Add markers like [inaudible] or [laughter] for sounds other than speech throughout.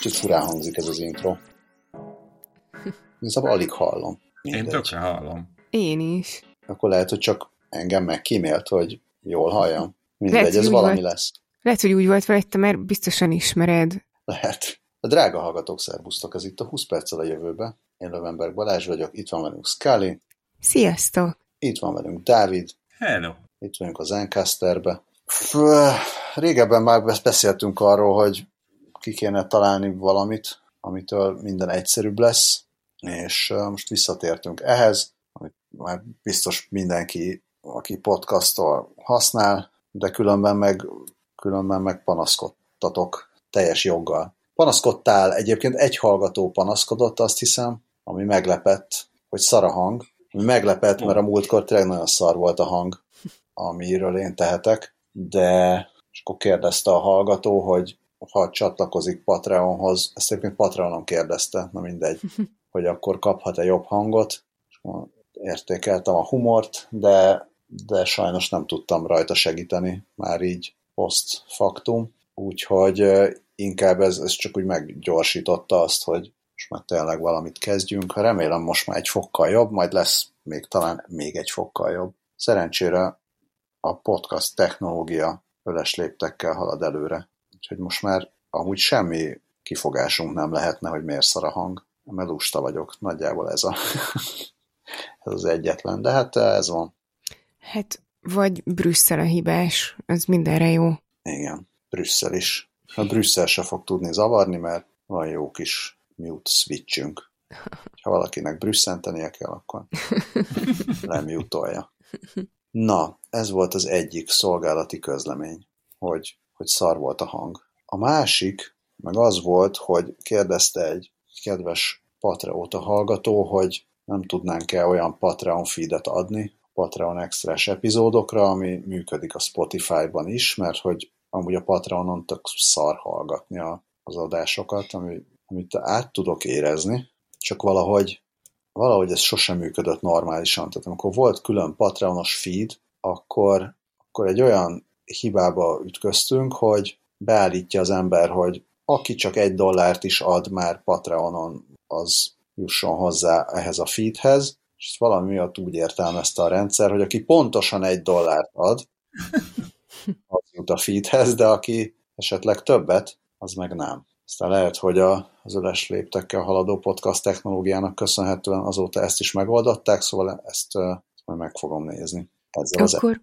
Kicsit furán hangzik ez az intro. Igazából alig hallom. Mindegy. Én tökre hallom. Én is. Akkor lehet, hogy csak engem megkímélt, hogy jól halljam. Mindegy, lehet, ez valami volt. lesz. Lehet, hogy úgy volt veled, mert biztosan ismered. Lehet. A drága hallgatók, szervusztok, ez itt a 20 perccel a jövőbe. Én Lövenberg Balázs vagyok, itt van velünk Scully. Sziasztok! Itt van velünk Dávid. Hello! Itt vagyunk az Encasterbe. Régebben már beszéltünk arról, hogy ki kéne találni valamit, amitől minden egyszerűbb lesz, és most visszatértünk ehhez, amit már biztos mindenki, aki podcastol használ, de különben meg, különben meg panaszkodtatok teljes joggal. Panaszkodtál, egyébként egy hallgató panaszkodott, azt hiszem, ami meglepett, hogy szar a hang. Ami meglepett, mert a múltkor tényleg nagyon szar volt a hang, amiről én tehetek, de és akkor kérdezte a hallgató, hogy ha csatlakozik Patreonhoz, ezt egyébként Patreonon kérdezte, na mindegy, [laughs] hogy akkor kaphat-e jobb hangot, értékeltem a humort, de, de sajnos nem tudtam rajta segíteni, már így post factum, úgyhogy inkább ez, ez csak úgy meggyorsította azt, hogy most már tényleg valamit kezdjünk. Remélem most már egy fokkal jobb, majd lesz még talán még egy fokkal jobb. Szerencsére a podcast technológia öles léptekkel halad előre. Úgyhogy most már amúgy semmi kifogásunk nem lehetne, hogy miért szar a hang. Mert lusta vagyok. Nagyjából ez, a [laughs] ez az egyetlen. De hát ez van. Hát, vagy Brüsszel a hibás. Ez mindenre jó. Igen, Brüsszel is. A Brüsszel se fog tudni zavarni, mert van jó kis mute switchünk. Ha valakinek brüsszentenie kell, akkor lemutolja. Na, ez volt az egyik szolgálati közlemény, hogy, hogy szar volt a hang. A másik, meg az volt, hogy kérdezte egy kedves Patreóta hallgató, hogy nem tudnánk-e olyan Patreon feedet adni, Patreon extrás epizódokra, ami működik a Spotify-ban is, mert hogy amúgy a Patreonon tök szar hallgatni a, az adásokat, ami, amit át tudok érezni, csak valahogy valahogy ez sosem működött normálisan. Tehát amikor volt külön Patreonos feed, akkor, akkor egy olyan hibába ütköztünk, hogy beállítja az ember, hogy aki csak egy dollárt is ad már Patreonon, az jusson hozzá ehhez a feedhez, és ezt valami miatt úgy értelmezte a rendszer, hogy aki pontosan egy dollárt ad, [laughs] az jut a feedhez, de aki esetleg többet, az meg nem. Aztán lehet, hogy a, az öles léptekkel haladó podcast technológiának köszönhetően azóta ezt is megoldották, szóval ezt, ezt majd meg fogom nézni. Ezzel Akkor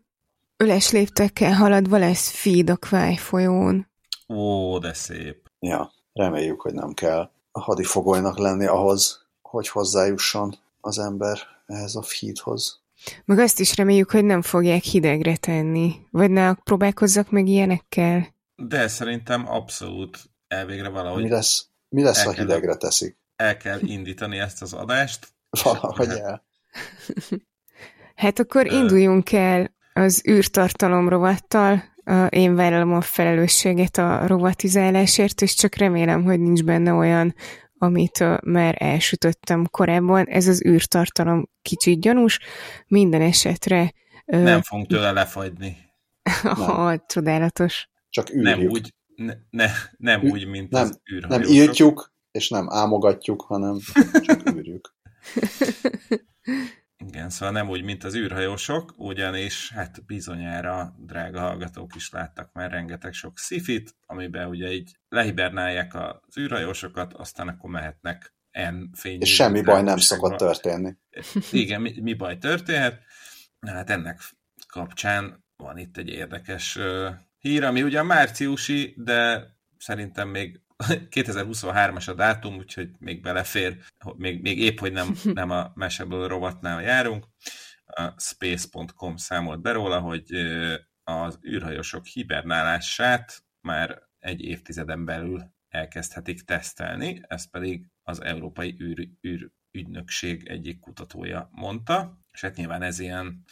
öles léptekkel haladva lesz feed a Kváj folyón. Ó, de szép. Ja, reméljük, hogy nem kell a hadifogolynak lenni ahhoz, hogy hozzájusson az ember ehhez a feedhoz. Meg azt is reméljük, hogy nem fogják hidegre tenni. Vagy ne próbálkozzak meg ilyenekkel? De szerintem abszolút elvégre valahogy... Mi lesz, mi lesz ha hidegre teszik? El kell indítani ezt az adást. Valahogy el. [laughs] hát akkor induljunk el az űrtartalom rovattal. Én vállalom a felelősséget a rovatizálásért, és csak remélem, hogy nincs benne olyan, amit már elsütöttem korábban. Ez az űrtartalom kicsit gyanús. Minden esetre... Nem fogunk tőle lefagyni. [laughs] Ha, csodálatos. Csak űrjük. Nem úgy, ne, ne, nem Ü- úgy, mint nem, az űrhajósok. Nem írtjuk, és nem ámogatjuk, hanem csak űrjük. [laughs] Igen, szóval nem úgy, mint az űrhajósok, ugyanis hát bizonyára drága hallgatók is láttak már rengeteg sok szifit, amiben ugye így lehibernálják az űrhajósokat, aztán akkor mehetnek en fényű. És semmi baj nem szokott történni. Igen, mi, mi baj történhet? Hát ennek kapcsán van itt egy érdekes hír, ami ugyan márciusi, de szerintem még 2023-as a dátum, úgyhogy még belefér, még, még épp, hogy nem, [laughs] nem a meseből rovatnál járunk. A space.com számolt be róla, hogy az űrhajósok hibernálását már egy évtizeden belül elkezdhetik tesztelni, ez pedig az Európai űr, űr ügynökség egyik kutatója mondta, és hát nyilván ez ilyen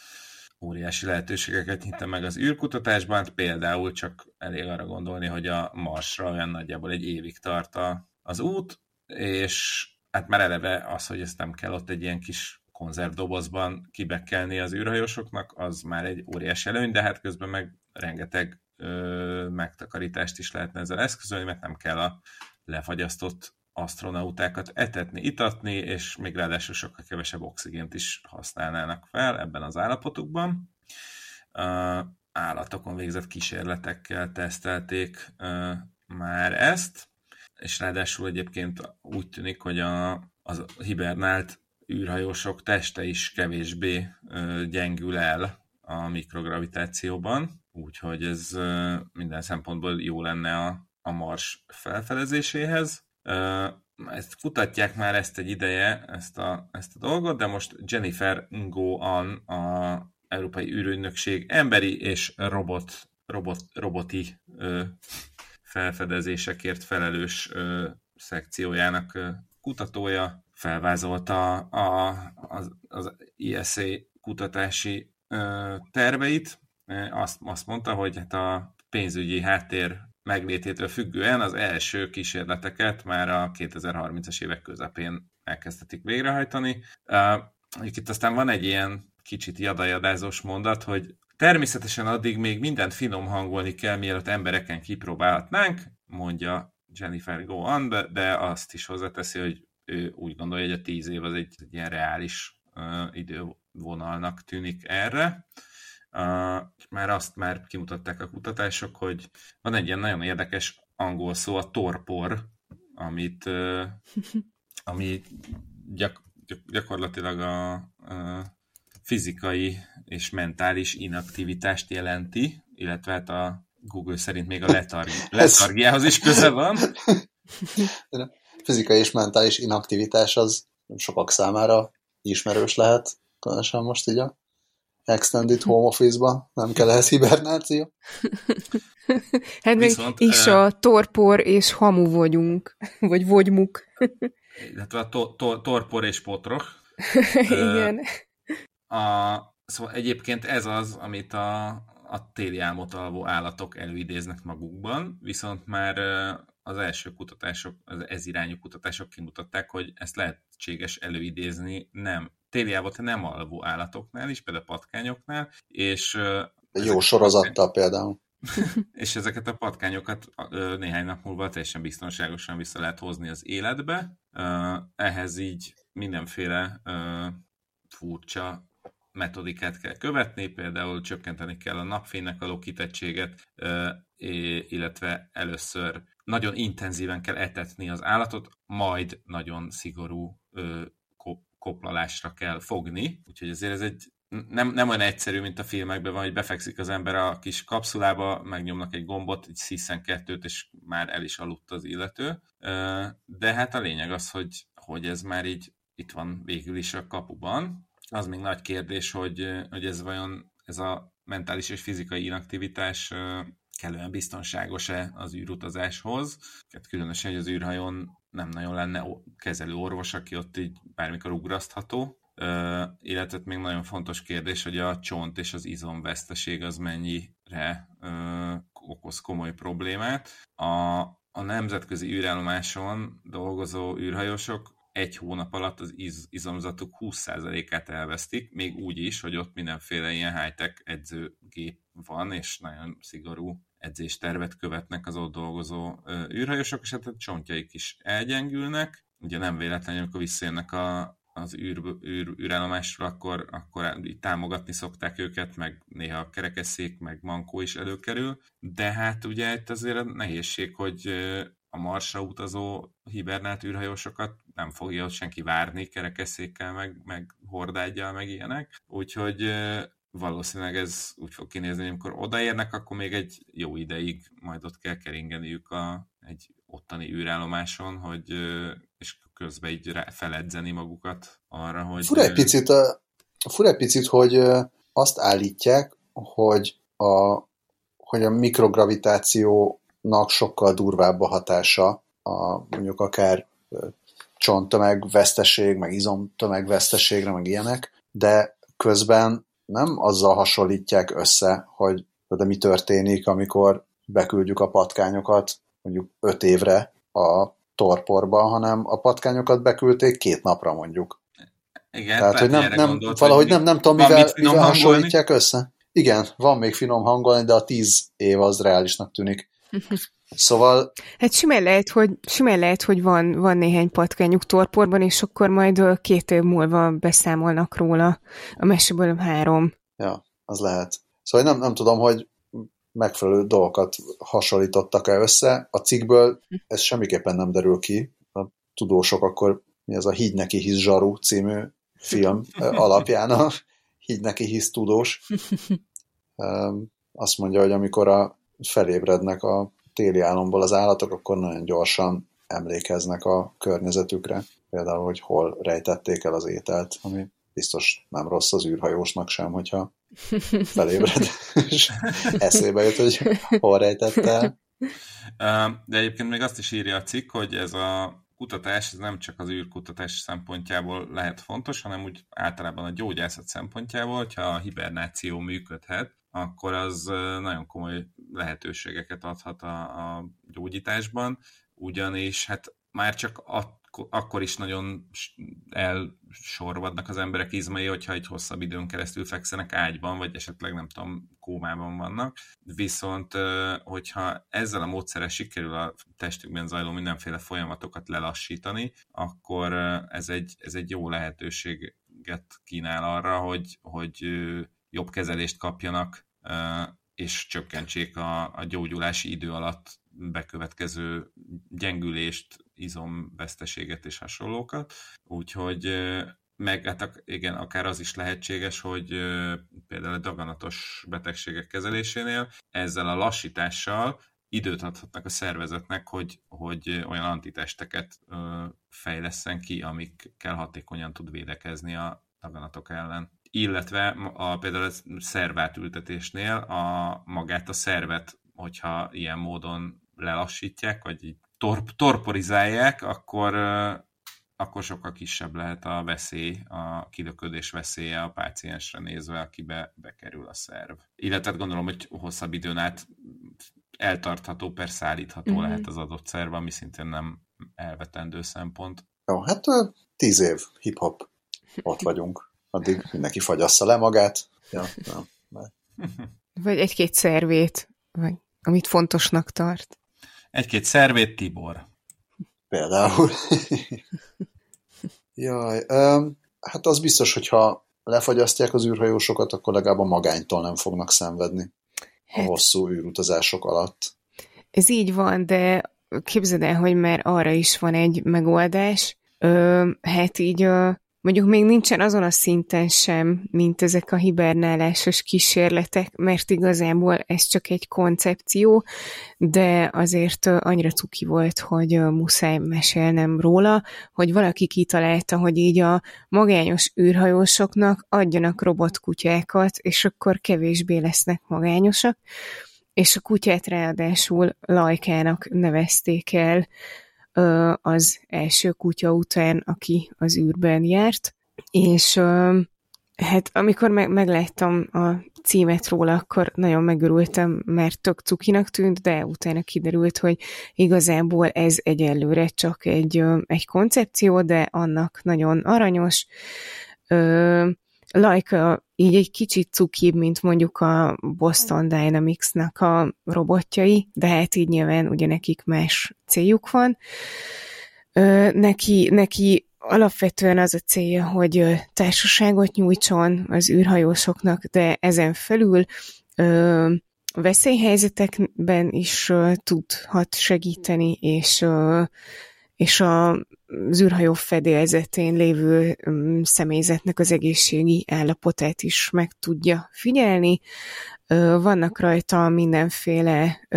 óriási lehetőségeket nyitta meg az űrkutatásban, hát például csak elég arra gondolni, hogy a Marsra olyan nagyjából egy évig tart az út, és hát már eleve az, hogy ezt nem kell ott egy ilyen kis konzervdobozban kibekkelni az űrhajósoknak, az már egy óriási előny, de hát közben meg rengeteg ö, megtakarítást is lehetne ezzel eszközölni, mert nem kell a lefagyasztott astronautákat etetni, itatni, és még ráadásul sokkal kevesebb oxigént is használnának fel ebben az állapotukban. Állatokon végzett kísérletekkel tesztelték már ezt, és ráadásul egyébként úgy tűnik, hogy a, az hibernált űrhajósok teste is kevésbé gyengül el a mikrogravitációban, úgyhogy ez minden szempontból jó lenne a, a Mars felfedezéséhez. Ezt kutatják már ezt egy ideje, ezt a, ezt a dolgot, de most Jennifer Ngo-an, a Európai űrügynökség emberi és robot, robot, roboti ö, felfedezésekért felelős ö, szekciójának ö, kutatója felvázolta a, az, az ISA kutatási ö, terveit. Azt, azt mondta, hogy hát a pénzügyi háttér meglététől függően az első kísérleteket már a 2030-as évek közepén elkezdhetik végrehajtani. Itt aztán van egy ilyen kicsit jadajadázós mondat, hogy természetesen addig még mindent finom hangolni kell, mielőtt embereken kipróbálhatnánk, mondja Jennifer Gohan, de, de azt is hozzáteszi, hogy ő úgy gondolja, hogy a tíz év az egy, egy ilyen reális uh, idővonalnak tűnik erre. Uh, már azt már kimutatták a kutatások, hogy van egy ilyen nagyon érdekes angol szó, a torpor, amit, [laughs] ami gyak, gyakorlatilag a, a fizikai és mentális inaktivitást jelenti, illetve hát a Google szerint még a letargi, [laughs] letargiához is köze van. [laughs] fizikai és mentális inaktivitás az sokak számára ismerős lehet, különösen most így a extended home office-ban, nem kell ehhez hibernáció. [laughs] hát még is a torpor és hamu vagyunk, [laughs] vagy vagymuk. Illetve a to- to- torpor és potroh. [laughs] Igen. A, szóval egyébként ez az, amit a, a téli álmot alvó állatok előidéznek magukban, viszont már az első kutatások, az ez irányú kutatások kimutatták, hogy ezt lehetséges előidézni nem téli álmot nem alvó állatoknál is, például patkányoknál, és... Jó sorozattal például. [laughs] és ezeket a patkányokat néhány nap múlva teljesen biztonságosan vissza lehet hozni az életbe. Ehhez így mindenféle furcsa metodikát kell követni, például csökkenteni kell a napfénynek való kitettséget, illetve először nagyon intenzíven kell etetni az állatot, majd nagyon szigorú koplalásra kell fogni, úgyhogy ezért ez egy nem, nem olyan egyszerű, mint a filmekben van, hogy befekszik az ember a kis kapszulába, megnyomnak egy gombot, egy sziszen kettőt, és már el is aludt az illető. De hát a lényeg az, hogy, hogy ez már így itt van végül is a kapuban. Az még nagy kérdés, hogy, hogy ez vajon ez a mentális és fizikai inaktivitás kellően biztonságos-e az űrutazáshoz. Hát különösen, hogy az űrhajón nem nagyon lenne kezelő orvos, aki ott így bármikor ugrasztható. Uh, illetve még nagyon fontos kérdés, hogy a csont és az izomveszteség az mennyire uh, okoz komoly problémát. A, a nemzetközi űrállomáson dolgozó űrhajósok egy hónap alatt az iz, izomzatuk 20%-át elvesztik, még úgy is, hogy ott mindenféle ilyen high-tech edzőgép van, és nagyon szigorú edzéstervet követnek az ott dolgozó űrhajósok, és hát a csontjaik is elgyengülnek. Ugye nem véletlenül, amikor visszajönnek a, az űr, űr, űrállomásról, akkor, akkor így támogatni szokták őket, meg néha a kerekesszék, meg mankó is előkerül, de hát ugye itt azért a nehézség, hogy a Marsra utazó hibernált űrhajósokat nem fogja ott senki várni kerekesszékkel, meg, meg hordágyjal, meg ilyenek. Úgyhogy valószínűleg ez úgy fog kinézni, hogy amikor odaérnek, akkor még egy jó ideig majd ott kell keringeniük a, egy ottani űrállomáson, hogy és közben így feledzeni magukat arra, hogy... Fura egy picit, a, fura egy picit hogy azt állítják, hogy a, hogy a mikrogravitációnak sokkal durvább a hatása a mondjuk akár csonttömegveszteség, meg izomtömegveszteségre, meg ilyenek, de közben nem azzal hasonlítják össze, hogy de mi történik, amikor beküldjük a patkányokat mondjuk öt évre a torporba, hanem a patkányokat beküldték két napra mondjuk. Igen, Tehát, hogy nem, nem, gondolt, valahogy nem, nem tudom, mivel, mivel hasonlítják össze. Igen, van még finom hangolni, de a tíz év az reálisnak tűnik. [laughs] Szóval... Hát simán lehet, hogy, simán lehet, hogy van, van néhány patkányuk torporban, és akkor majd két év múlva beszámolnak róla a meseből három. Ja, az lehet. Szóval nem, nem tudom, hogy megfelelő dolgokat hasonlítottak-e össze. A cikkből ez semmiképpen nem derül ki. A tudósok akkor mi az a Hígy neki hisz zsaru című film alapján a Hígy neki hisz tudós. [laughs] Azt mondja, hogy amikor a felébrednek a téli álomból az állatok, akkor nagyon gyorsan emlékeznek a környezetükre. Például, hogy hol rejtették el az ételt, ami biztos nem rossz az űrhajósnak sem, hogyha felébred, és eszébe jut, hogy hol rejtette De egyébként még azt is írja a cikk, hogy ez a kutatás ez nem csak az űrkutatás szempontjából lehet fontos, hanem úgy általában a gyógyászat szempontjából, hogyha a hibernáció működhet, akkor az nagyon komoly lehetőségeket adhat a, a gyógyításban, ugyanis hát már csak a, akkor is nagyon elsorvadnak az emberek izmai, hogyha egy hosszabb időn keresztül fekszenek ágyban, vagy esetleg nem tudom, kómában vannak. Viszont, hogyha ezzel a módszerrel sikerül a testükben zajló mindenféle folyamatokat lelassítani, akkor ez egy, ez egy jó lehetőséget kínál arra, hogy, hogy jobb kezelést kapjanak, és csökkentsék a, a gyógyulási idő alatt bekövetkező gyengülést, izomveszteséget és hasonlókat. Úgyhogy meg hát igen, akár az is lehetséges, hogy például a daganatos betegségek kezelésénél ezzel a lassítással időt adhatnak a szervezetnek, hogy, hogy olyan antitesteket fejleszen ki, amikkel hatékonyan tud védekezni a daganatok ellen. Illetve a, például a szervátültetésnél a, magát a szervet, hogyha ilyen módon lelassítják, vagy így torp, torporizálják, akkor, akkor sokkal kisebb lehet a veszély, a kidöködés veszélye a páciensre nézve, akibe bekerül a szerv. Illetve hát gondolom, hogy hosszabb időn át eltartható, persze állítható mm-hmm. lehet az adott szerv, ami szintén nem elvetendő szempont. Jó, hát tíz év hip-hop ott vagyunk. Addig mindenki fagyassza le magát. Ja, nem, Vagy egy-két szervét, vagy amit fontosnak tart. Egy-két szervét Tibor. Például. [laughs] Jaj, um, hát az biztos, hogyha lefagyasztják az űrhajósokat, akkor legalább a magánytól nem fognak szenvedni hát, a hosszú űrutazások alatt. Ez így van, de képzeld el, hogy már arra is van egy megoldás. Ö, hát így ö, mondjuk még nincsen azon a szinten sem, mint ezek a hibernálásos kísérletek, mert igazából ez csak egy koncepció, de azért annyira cuki volt, hogy muszáj mesélnem róla, hogy valaki kitalálta, hogy így a magányos űrhajósoknak adjanak robotkutyákat, és akkor kevésbé lesznek magányosak, és a kutyát ráadásul Lajkának nevezték el, az első kutya után, aki az űrben járt, és hát amikor meg, megláttam a címet róla, akkor nagyon megörültem, mert tök cukinak tűnt, de utána kiderült, hogy igazából ez egyelőre csak egy, egy koncepció, de annak nagyon aranyos. Laika így egy kicsit cukibb, mint mondjuk a Boston Dynamics-nak a robotjai, de hát így nyilván ugye nekik más céljuk van. Neki, neki alapvetően az a célja, hogy társaságot nyújtson az űrhajósoknak, de ezen felül veszélyhelyzetekben is tudhat segíteni, és, és a az űrhajó fedélzetén lévő um, személyzetnek az egészségi állapotát is meg tudja figyelni. Vannak rajta mindenféle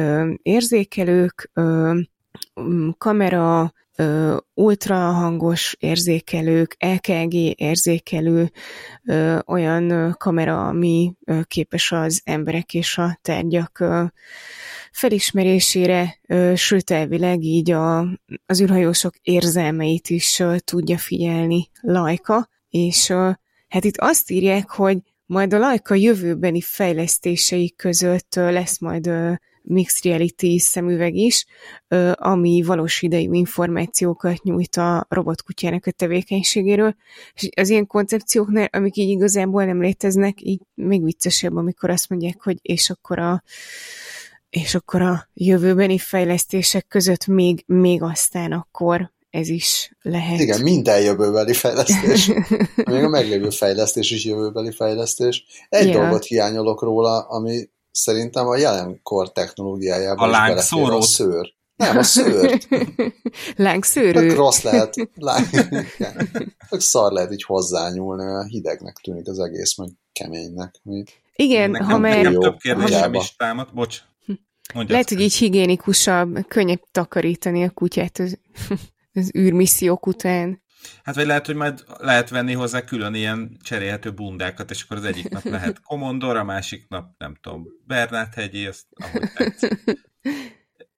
érzékelők, kamera, ultrahangos érzékelők, EKG érzékelő, olyan kamera, ami képes az emberek és a tárgyak felismerésére, sőt elvileg így a, az űrhajósok érzelmeit is tudja figyelni Lajka, és hát itt azt írják, hogy majd a Lajka jövőbeni fejlesztései között lesz majd mixed reality szemüveg is, ami valós idejű információkat nyújt a robotkutyának a tevékenységéről, és az ilyen koncepcióknál, amik így igazából nem léteznek, így még viccesebb, amikor azt mondják, hogy és akkor a és akkor a jövőbeni fejlesztések között még, még aztán akkor ez is lehet. Igen, minden jövőbeli fejlesztés. [laughs] Még a meglévő fejlesztés is jövőbeli fejlesztés. Egy ja. dolgot hiányolok róla, ami szerintem a jelenkor technológiájában a lángszóró. A szőr. Nem, a szőrt. [laughs] Lángszőrő. Tök rossz lehet. Láng... Tök szar lehet így hozzányúlni, a hidegnek tűnik az egész, meg keménynek. Igen, Nekem ha már... több kérdésem is támad, bocs. Mondjad Lehet, hogy így higiénikusabb, könnyebb takarítani a kutyát az, [laughs] az űrmissziók után. Hát vagy lehet, hogy majd lehet venni hozzá külön ilyen cserélhető bundákat, és akkor az egyik nap lehet [laughs] Komondor, a másik nap, nem tudom, Bernát hegyi, azt ahogy tetszik.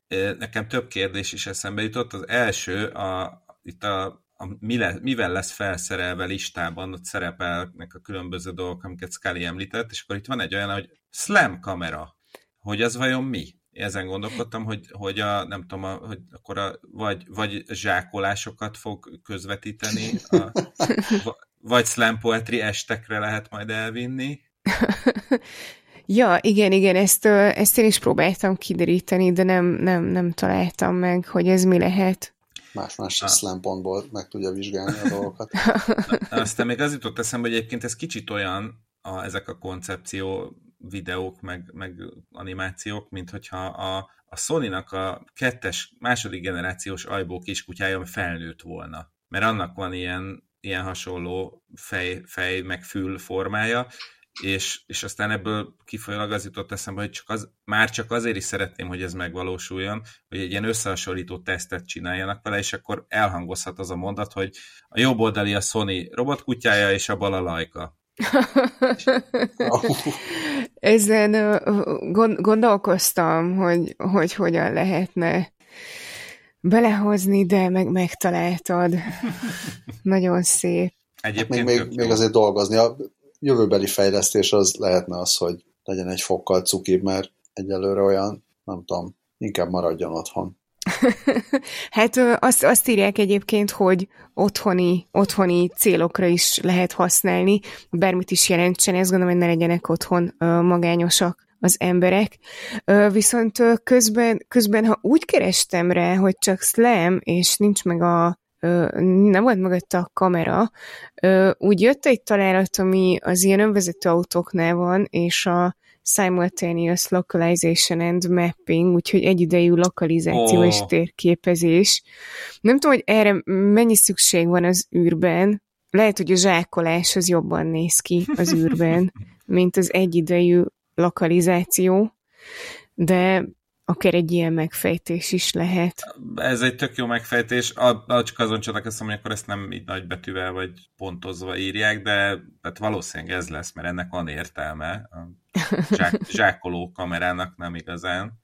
[laughs] Nekem több kérdés is eszembe jutott. Az első, a, itt a, a mi le, mivel lesz felszerelve listában, ott szerepelnek a különböző dolgok, amiket Scully említett, és akkor itt van egy olyan, hogy slam kamera, hogy az vajon mi? Ezen gondolkodtam, hogy, hogy a, nem tudom, a, hogy akkor a, vagy, vagy zsákolásokat fog közvetíteni, a, vagy slam poetry estekre lehet majd elvinni. [laughs] ja, igen, igen, ezt, ezt én is próbáltam kideríteni, de nem, nem, nem találtam meg, hogy ez mi lehet. Más-más szempontból meg tudja vizsgálni a dolgokat. Aztán még az jutott eszembe, hogy egyébként ez kicsit olyan, a, ezek a koncepció videók, meg, meg animációk, mint hogyha a, a Sony-nak a kettes, második generációs ajbó kiskutyája felnőtt volna. Mert annak van ilyen, ilyen hasonló fej, fej meg fül formája, és, és aztán ebből kifolyólag az jutott eszembe, hogy csak az, már csak azért is szeretném, hogy ez megvalósuljon, hogy egy ilyen összehasonlító tesztet csináljanak vele, és akkor elhangozhat az a mondat, hogy a jobb oldali a Sony robotkutyája, és a bal a Lajka. [laughs] Ezen gondolkoztam, hogy, hogy hogyan lehetne belehozni, de meg megtaláltad. Nagyon szép. Egyébként még, még, még azért dolgozni. A jövőbeli fejlesztés az lehetne az, hogy legyen egy fokkal cukibb, mert egyelőre olyan, nem tudom, inkább maradjon otthon. [laughs] hát azt, azt írják egyébként, hogy otthoni, otthoni célokra is lehet használni, bármit is jelentsen, ezt gondolom, hogy ne legyenek otthon magányosak az emberek. Viszont közben, közben, ha úgy kerestem rá, hogy csak slam, és nincs meg a nem volt mögötte a kamera, úgy jött egy találat, ami az ilyen önvezető autóknál van, és a simultaneous localization and mapping, úgyhogy egyidejű lokalizáció oh. és térképezés. Nem tudom, hogy erre mennyi szükség van az űrben. Lehet, hogy a zsákolás az jobban néz ki az [laughs] űrben, mint az egyidejű lokalizáció, de akár egy ilyen megfejtés is lehet. Ez egy tök jó megfejtés. A, a csak azon csodálkoztam, hogy akkor ezt nem így nagybetűvel vagy pontozva írják, de hát valószínűleg ez lesz, mert ennek van értelme. A zsák, [laughs] zsákoló kamerának nem igazán.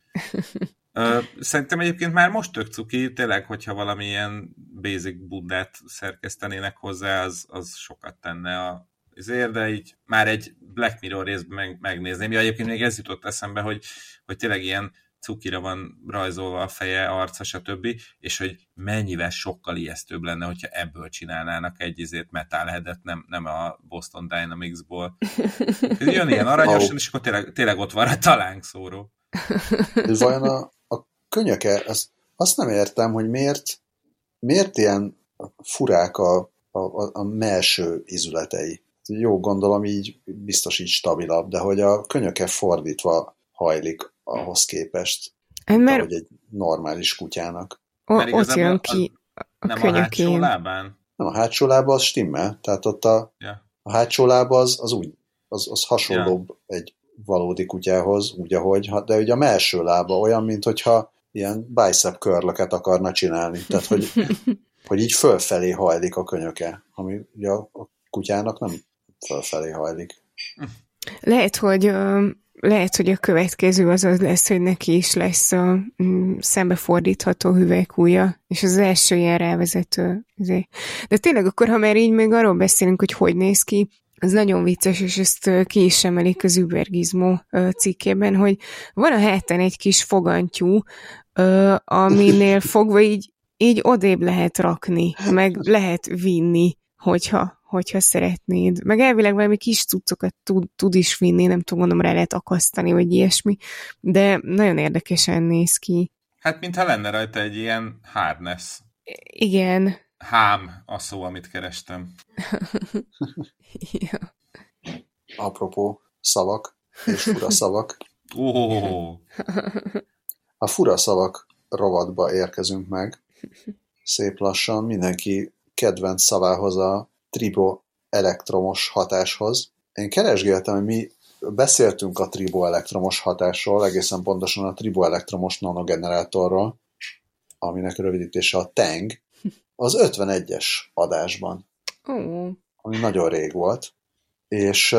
Szerintem egyébként már most tök cuki, tényleg, hogyha valamilyen basic bundát szerkesztenének hozzá, az, az sokat tenne a azért, de így már egy Black Mirror részben meg, megnézném. Ja, egyébként még ez jutott eszembe, hogy, hogy tényleg ilyen cukira van rajzolva a feje, arca, stb., és hogy mennyivel sokkal ijesztőbb lenne, hogyha ebből csinálnának egy izét metalheadet, nem, nem a Boston Dynamics-ból. Jön ilyen aranyosan, oh. és akkor tényleg, tényleg ott van a talánk szóró. És vajon a, a könyöke, azt, azt nem értem, hogy miért, miért ilyen furák a, a, a melső izületei. Jó, gondolom így biztos így stabilabb, de hogy a könyöke fordítva hajlik ahhoz képest, mert... ahogy egy normális kutyának. O, ott jön ki a, a Nem a hátsó lábán? Nem, a hátsó lába az stimmel, tehát ott a, yeah. a hátsó lába az, az úgy, az, az hasonlóbb yeah. egy valódi kutyához, úgy ahogy, de ugye a melső lába olyan, mint hogyha ilyen bicep körlöket akarna csinálni, tehát hogy, [laughs] hogy így fölfelé hajlik a könyöke, ami ugye a kutyának nem fölfelé hajlik. Lehet, hogy lehet, hogy a következő az az lesz, hogy neki is lesz a mm, szembefordítható hüvelykúja, és az első ilyen rávezető. Azért. De tényleg akkor, ha már így még arról beszélünk, hogy hogy néz ki, az nagyon vicces, és ezt ki is emelik az Übergizmo cikkében, hogy van a hátán egy kis fogantyú, aminél fogva így, így odébb lehet rakni, meg lehet vinni hogyha, hogyha szeretnéd. Meg elvileg valami kis cuccokat tud, tud is vinni, nem tudom, mondom, rá lehet akasztani, vagy ilyesmi, de nagyon érdekesen néz ki. Hát, mintha lenne rajta egy ilyen harness. Igen. Hám a szó, amit kerestem. [laughs] ja. Apropó szavak és fura szavak. Oh. A fura szavak rovatba érkezünk meg. Szép lassan mindenki kedvenc szavához a tribo elektromos hatáshoz. Én keresgéltem, hogy mi beszéltünk a tribo elektromos hatásról, egészen pontosan a tribo elektromos nanogenerátorról, aminek rövidítése a TANG, az 51-es adásban, ami nagyon rég volt, és,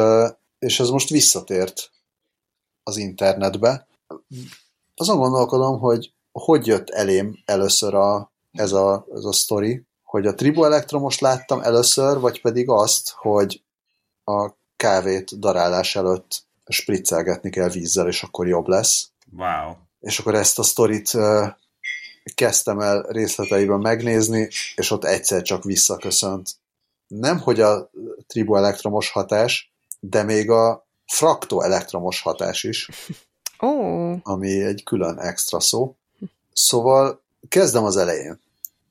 és ez most visszatért az internetbe. Azon gondolkodom, hogy hogy jött elém először a, ez, a, ez a sztori, hogy a triboelektromos láttam először, vagy pedig azt, hogy a kávét darálás előtt spriccelgetni kell vízzel, és akkor jobb lesz. Wow. És akkor ezt a sztorit uh, kezdtem el részleteiben megnézni, és ott egyszer csak visszaköszönt. Nem, hogy a triboelektromos hatás, de még a fraktoelektromos hatás is, ó, ami egy külön extra szó. Szóval kezdem az elején.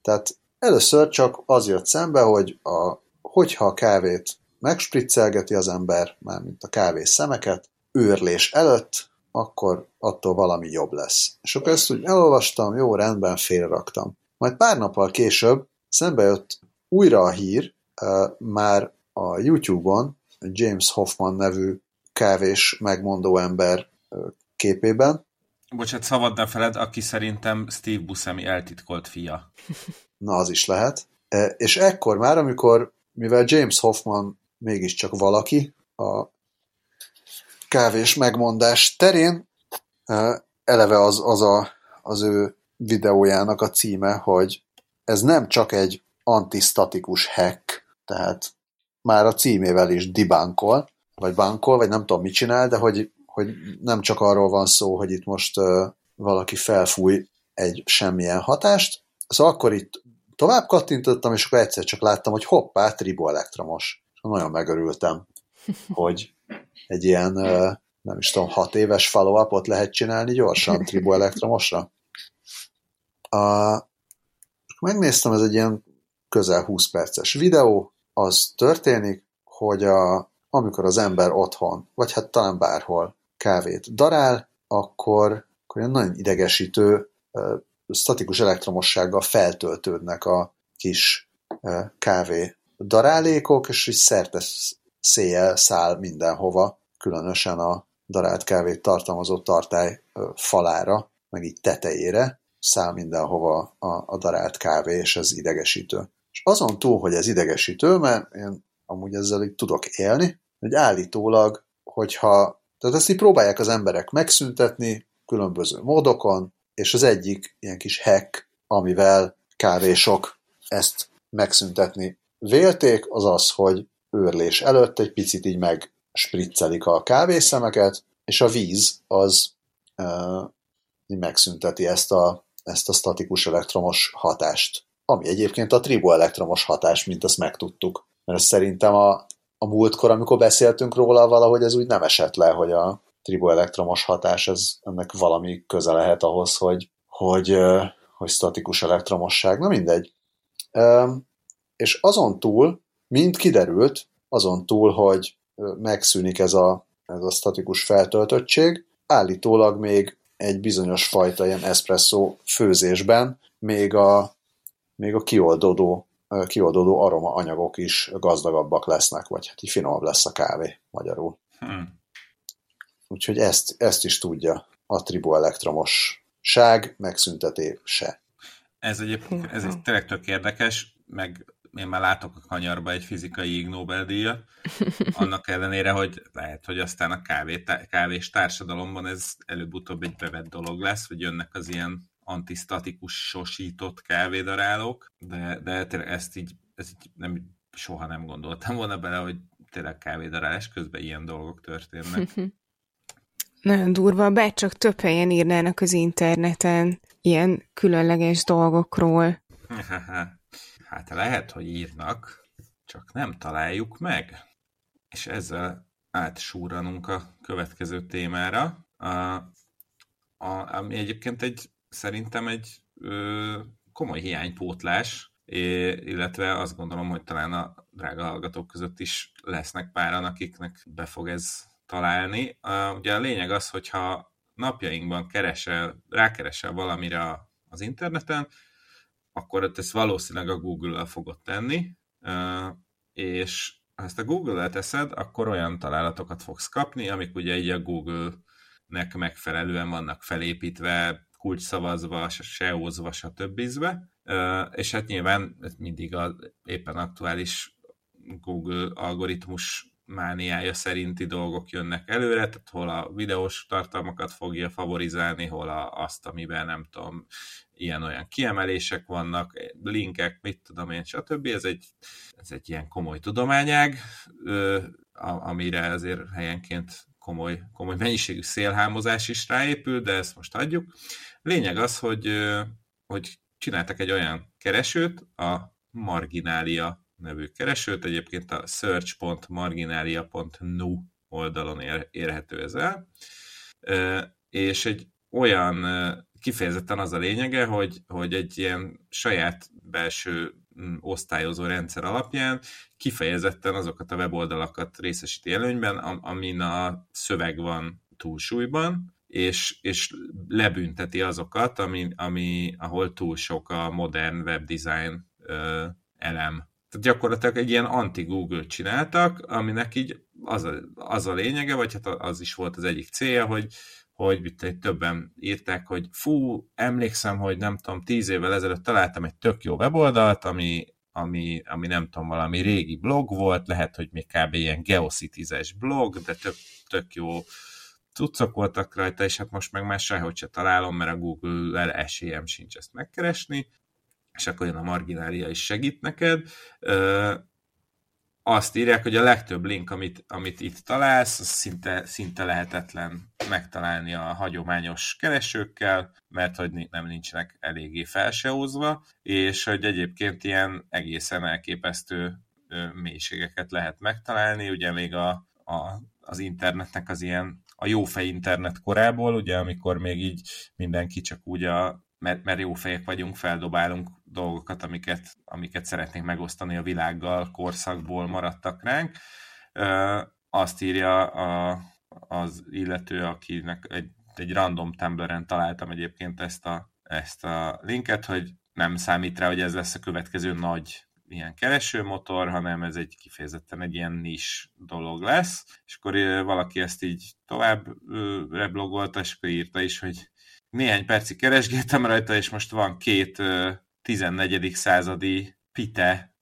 Tehát először csak az jött szembe, hogy a, hogyha a kávét megspriccelgeti az ember, mármint a kávés szemeket, őrlés előtt, akkor attól valami jobb lesz. És akkor ezt úgy elolvastam, jó, rendben, félraktam. Majd pár nappal később szembe jött újra a hír, már a YouTube-on James Hoffman nevű kávés megmondó ember képében. Bocsát, szabad ne feled, aki szerintem Steve Buscemi eltitkolt fia. [laughs] Na, az is lehet. E, és ekkor már, amikor, mivel James Hoffman mégiscsak valaki a kávés megmondás terén, e, eleve az, az, a, az ő videójának a címe, hogy ez nem csak egy antisztatikus hack, tehát már a címével is dibankol, vagy bankol, vagy nem tudom mit csinál, de hogy, hogy nem csak arról van szó, hogy itt most uh, valaki felfúj egy semmilyen hatást, szóval akkor itt tovább kattintottam, és akkor egyszer csak láttam, hogy hoppá, triboelektromos. Nagyon megörültem, hogy egy ilyen, nem is tudom, hat éves follow lehet csinálni gyorsan triboelektromosra. A, megnéztem, ez egy ilyen közel 20 perces videó, az történik, hogy a, amikor az ember otthon, vagy hát talán bárhol kávét darál, akkor, akkor ilyen nagyon idegesítő statikus elektromossággal feltöltődnek a kis kávé darálékok, és így szerte széjjel száll mindenhova, különösen a darált kávét tartalmazó tartály falára, meg így tetejére száll mindenhova a, a darált kávé, és ez idegesítő. És azon túl, hogy ez idegesítő, mert én amúgy ezzel így tudok élni, hogy állítólag, hogyha, tehát ezt így próbálják az emberek megszüntetni különböző módokon, és az egyik ilyen kis hack, amivel kávésok ezt megszüntetni vélték, az az, hogy őrlés előtt egy picit így megspriccelik a kávészemeket, és a víz az uh, megszünteti ezt a, ezt a statikus elektromos hatást. Ami egyébként a triboelektromos hatás, mint azt megtudtuk. Mert szerintem a, a múltkor, amikor beszéltünk róla, valahogy ez úgy nem esett le, hogy a triboelektromos hatás, ez, ennek valami köze lehet ahhoz, hogy, hogy, hogy statikus elektromosság. Na mindegy. És azon túl, mint kiderült, azon túl, hogy megszűnik ez a, ez a statikus feltöltöttség, állítólag még egy bizonyos fajta ilyen espresso főzésben még a, még a kioldódó, kioldódó aroma anyagok is gazdagabbak lesznek, vagy hát finomabb lesz a kávé magyarul. Hmm. Úgyhogy ezt, ezt is tudja a triboelektromosság megszüntetése. Ez egyébként ez egy tényleg tök érdekes, meg én már látok a kanyarba egy fizikai Ig Nobel-díjat, [laughs] annak ellenére, hogy lehet, hogy aztán a kávé, kávés társadalomban ez előbb-utóbb egy bevett dolog lesz, hogy jönnek az ilyen antisztatikus sosított kávédarálók, de, de tényleg ezt így, ezt így nem, soha nem gondoltam volna bele, hogy tényleg kávédarálás közben ilyen dolgok történnek. [laughs] Nagyon durva, bár csak több helyen írnának az interneten ilyen különleges dolgokról. [laughs] Hát lehet, hogy írnak, csak nem találjuk meg. És ezzel átsúranunk a következő témára, a, a, ami egyébként egy, szerintem egy ö, komoly hiánypótlás, é, illetve azt gondolom, hogy talán a drága hallgatók között is lesznek páran, akiknek be fog ez találni. Ugye a lényeg az, hogyha napjainkban keresel, rákeresel valamire az interneten, akkor ezt valószínűleg a Google-el fogod tenni, és ha ezt a Google-el teszed, akkor olyan találatokat fogsz kapni, amik ugye így a Google-nek megfelelően vannak felépítve, kulcsszavazva, SEO-zva, stb. És hát nyilván mindig az éppen aktuális Google algoritmus mániája szerinti dolgok jönnek előre, tehát hol a videós tartalmakat fogja favorizálni, hol a, azt, amiben nem tudom, ilyen-olyan kiemelések vannak, linkek, mit tudom én, stb. Ez egy, ez egy ilyen komoly tudományág, amire azért helyenként komoly, komoly mennyiségű szélhámozás is ráépül, de ezt most hagyjuk. Lényeg az, hogy, hogy csináltak egy olyan keresőt, a Marginália nevű keresőt, egyébként a search.marginalia.nu oldalon ér, érhető ez el, és egy olyan kifejezetten az a lényege, hogy, hogy egy ilyen saját belső mm, osztályozó rendszer alapján kifejezetten azokat a weboldalakat részesíti előnyben, amin a szöveg van túlsúlyban, és, és lebünteti azokat, ami, ami, ahol túl sok a modern webdesign elem. Tehát gyakorlatilag egy ilyen anti-Google csináltak, aminek így az a, az a lényege, vagy hát az is volt az egyik célja, hogy, hogy itt többen írták, hogy fú, emlékszem, hogy nem tudom, tíz évvel ezelőtt találtam egy tök jó weboldalt, ami, ami, ami nem tudom, valami régi blog volt, lehet, hogy még kb. ilyen geocities blog, de tök, tök jó cuccok voltak rajta, és hát most meg már sehogy se találom, mert a Google-el esélyem sincs ezt megkeresni, és akkor jön a marginália is segít neked. Azt írják, hogy a legtöbb link, amit, amit itt találsz, az szinte, szinte lehetetlen megtalálni a hagyományos keresőkkel, mert hogy nem nincsenek eléggé felseózva, és hogy egyébként ilyen egészen elképesztő mélységeket lehet megtalálni, ugye még a, a, az internetnek az ilyen a jófej internet korából, ugye, amikor még így mindenki csak úgy a mert, mert jó fejek vagyunk, feldobálunk dolgokat, amiket, amiket szeretnénk megosztani a világgal, korszakból maradtak ránk. Azt írja a, az illető, akinek egy, egy random Tumblr-en találtam egyébként ezt a, ezt a linket, hogy nem számít rá, hogy ez lesz a következő nagy ilyen keresőmotor, hanem ez egy kifejezetten egy ilyen nis dolog lesz, és akkor valaki ezt így tovább reblogolta, és akkor írta is, hogy néhány percig keresgéltem rajta, és most van két 14. századi pite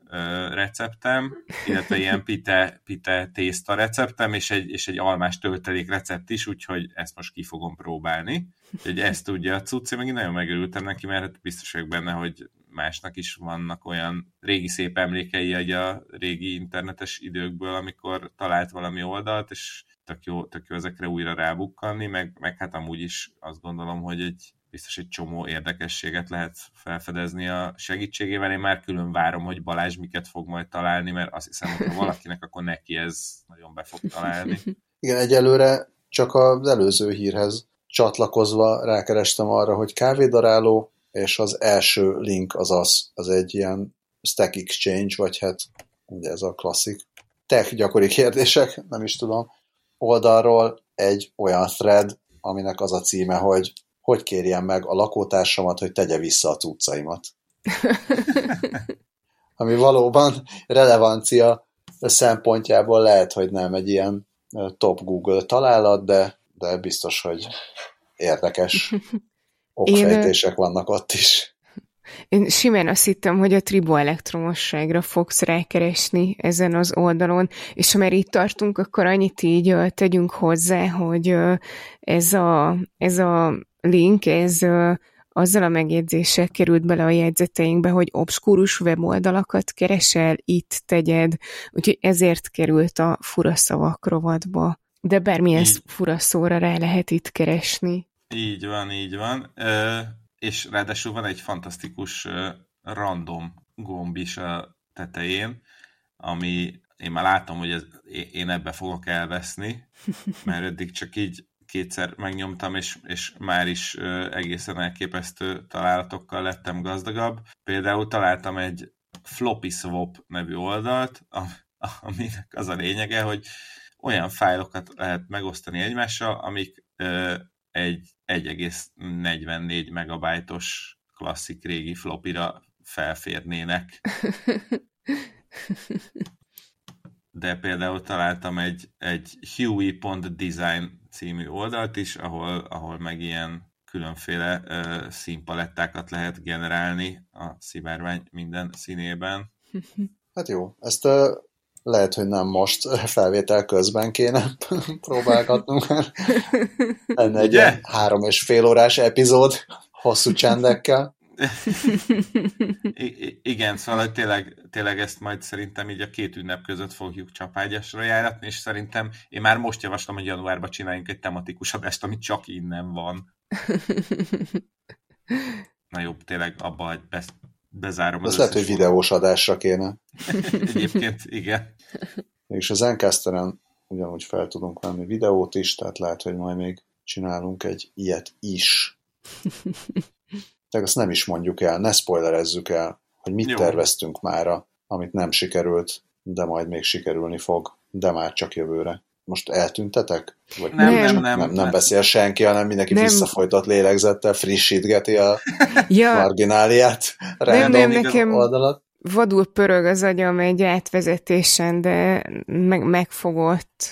receptem, illetve ilyen pite, pite tészta receptem, és egy, és egy almás töltelék recept is, úgyhogy ezt most ki fogom próbálni. Úgyhogy ezt tudja a cucci, meg én nagyon megörültem neki, mert hát biztos vagyok benne, hogy másnak is vannak olyan régi szép emlékei egy a régi internetes időkből, amikor talált valami oldalt, és tök jó, tök jó ezekre újra rábukkanni, meg, meg hát amúgy is azt gondolom, hogy egy biztos egy csomó érdekességet lehet felfedezni a segítségével. Én már külön várom, hogy Balázs miket fog majd találni, mert azt hiszem, hogy valakinek, akkor neki ez nagyon be fog találni. Igen, egyelőre csak az előző hírhez csatlakozva rákerestem arra, hogy kávédaráló, és az első link az az, az egy ilyen Stack Exchange, vagy hát ugye ez a klasszik tech gyakori kérdések, nem is tudom, oldalról egy olyan thread, aminek az a címe, hogy hogy kérjem meg a lakótársamat, hogy tegye vissza a cuccaimat. [laughs] Ami valóban relevancia szempontjából lehet, hogy nem egy ilyen top Google találat, de, de biztos, hogy érdekes [laughs] okfejtések Én... vannak ott is. Én simán azt hittem, hogy a triboelektromosságra fogsz rákeresni ezen az oldalon, és ha már itt tartunk, akkor annyit így tegyünk hozzá, hogy ez a, ez a link, ez azzal a megjegyzéssel került bele a jegyzeteinkbe, hogy obskúrus weboldalakat keresel, itt tegyed, úgyhogy ezért került a furaszavak rovatba. De bármilyen így. fura szóra rá lehet itt keresni. Így van, így van. Ö- és ráadásul van egy fantasztikus random gomb is a tetején, ami én már látom, hogy ez, én ebbe fogok elveszni, [laughs] mert eddig csak így kétszer megnyomtam, és, és már is egészen elképesztő találatokkal lettem gazdagabb. Például találtam egy Floppy Swap nevű oldalt, aminek az a lényege, hogy olyan fájlokat lehet megosztani egymással, amik ö, egy 1,44 megabajtos klasszik régi flopira felférnének. [laughs] De például találtam egy, egy Huey.design című oldalt is, ahol, ahol meg ilyen különféle uh, színpalettákat lehet generálni a szivárvány minden színében. Hát jó, ezt uh, lehet, hogy nem most felvétel közben kéne [laughs] próbálgatnunk, mert lenne egy három és fél órás epizód hosszú csendekkel. I- igen, szóval hogy tényleg, tényleg ezt majd szerintem így a két ünnep között fogjuk csapágyasra járatni, és szerintem én már most javaslom, hogy januárban csináljunk egy tematikus adást, ami csak innen van. Na jobb, tényleg abba, hogy be, bezárom az Ez lehet, hogy videós adásra kéne. [laughs] Egyébként igen. És az Encasteren ugyanúgy fel tudunk venni videót is, tehát lehet, hogy majd még csinálunk egy ilyet is. Tehát azt nem is mondjuk el, ne spoilerezzük el, hogy mit Jó. terveztünk mára, amit nem sikerült, de majd még sikerülni fog, de már csak jövőre. Most eltűntetek? Vagy nem, nem, nem, nem, nem, nem beszél senki, hanem mindenki nem. visszafolytott lélegzettel frissítgeti a [laughs] ja. margináliát, nem, nem, nekem oldalat. Vadul pörög az agyam egy átvezetésen, de meg, megfogott.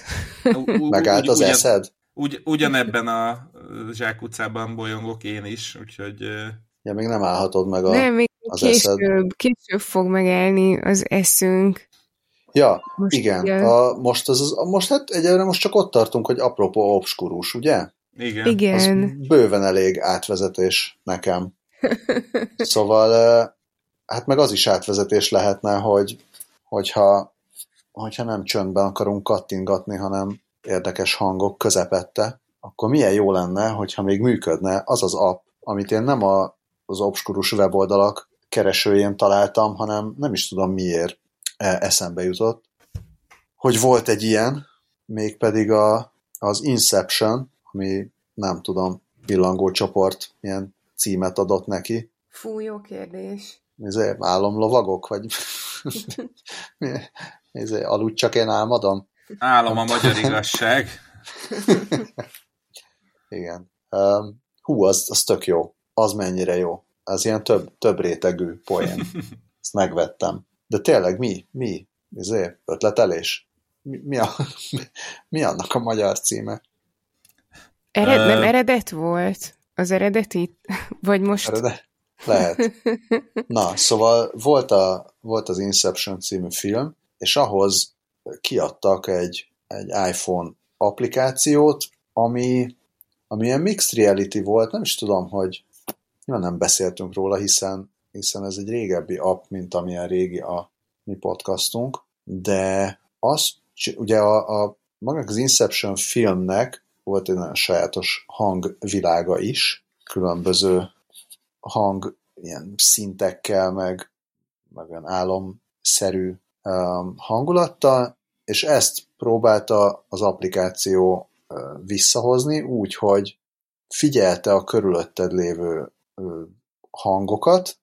Megállt az eszed? Ugy, ugyanebben a Zsák utcában bolyongok én is, úgyhogy... Ja, még nem állhatod meg a, nem, még az később, eszed. később fog megállni az eszünk. Ja, most igen. A, most, az, az, most hát egyelőre most csak ott tartunk, hogy apropó obskurus, ugye? Igen. igen. Az bőven elég átvezetés nekem. [laughs] szóval, hát meg az is átvezetés lehetne, hogy hogyha, hogyha nem csöndben akarunk kattingatni, hanem érdekes hangok közepette, akkor milyen jó lenne, hogyha még működne az az app, amit én nem a, az obskurus weboldalak keresőjén találtam, hanem nem is tudom miért e, eszembe jutott, hogy volt egy ilyen, mégpedig a, az Inception, ami nem tudom, pillangó csoport milyen címet adott neki. Fú, jó kérdés. Ezért álomlovagok, vagy [laughs] ezért aludj csak én álmodom? Álom a magyar igazság. [laughs] Igen. Hú, az, az tök jó. Az mennyire jó. Az ilyen több, több rétegű poén. [laughs] Ezt megvettem. De tényleg mi? Mi? Ezért ötletelés? Mi, mi, a, mi, [laughs] mi annak a magyar címe? Ered, uh, nem eredet volt? Az eredeti? [laughs] Vagy most... Eredet? Lehet. Na, szóval volt, a, volt az Inception című film, és ahhoz kiadtak egy, egy iPhone applikációt, ami, ami ilyen mixed reality volt, nem is tudom, hogy nyilván nem beszéltünk róla, hiszen, hiszen ez egy régebbi app, mint amilyen régi a mi podcastunk, de az, ugye a, a magának az Inception filmnek volt egy nagyon sajátos hangvilága is, különböző hang ilyen szintekkel, meg, meg olyan álomszerű um, hangulattal, és ezt próbálta az applikáció visszahozni úgy, hogy figyelte a körülötted lévő hangokat,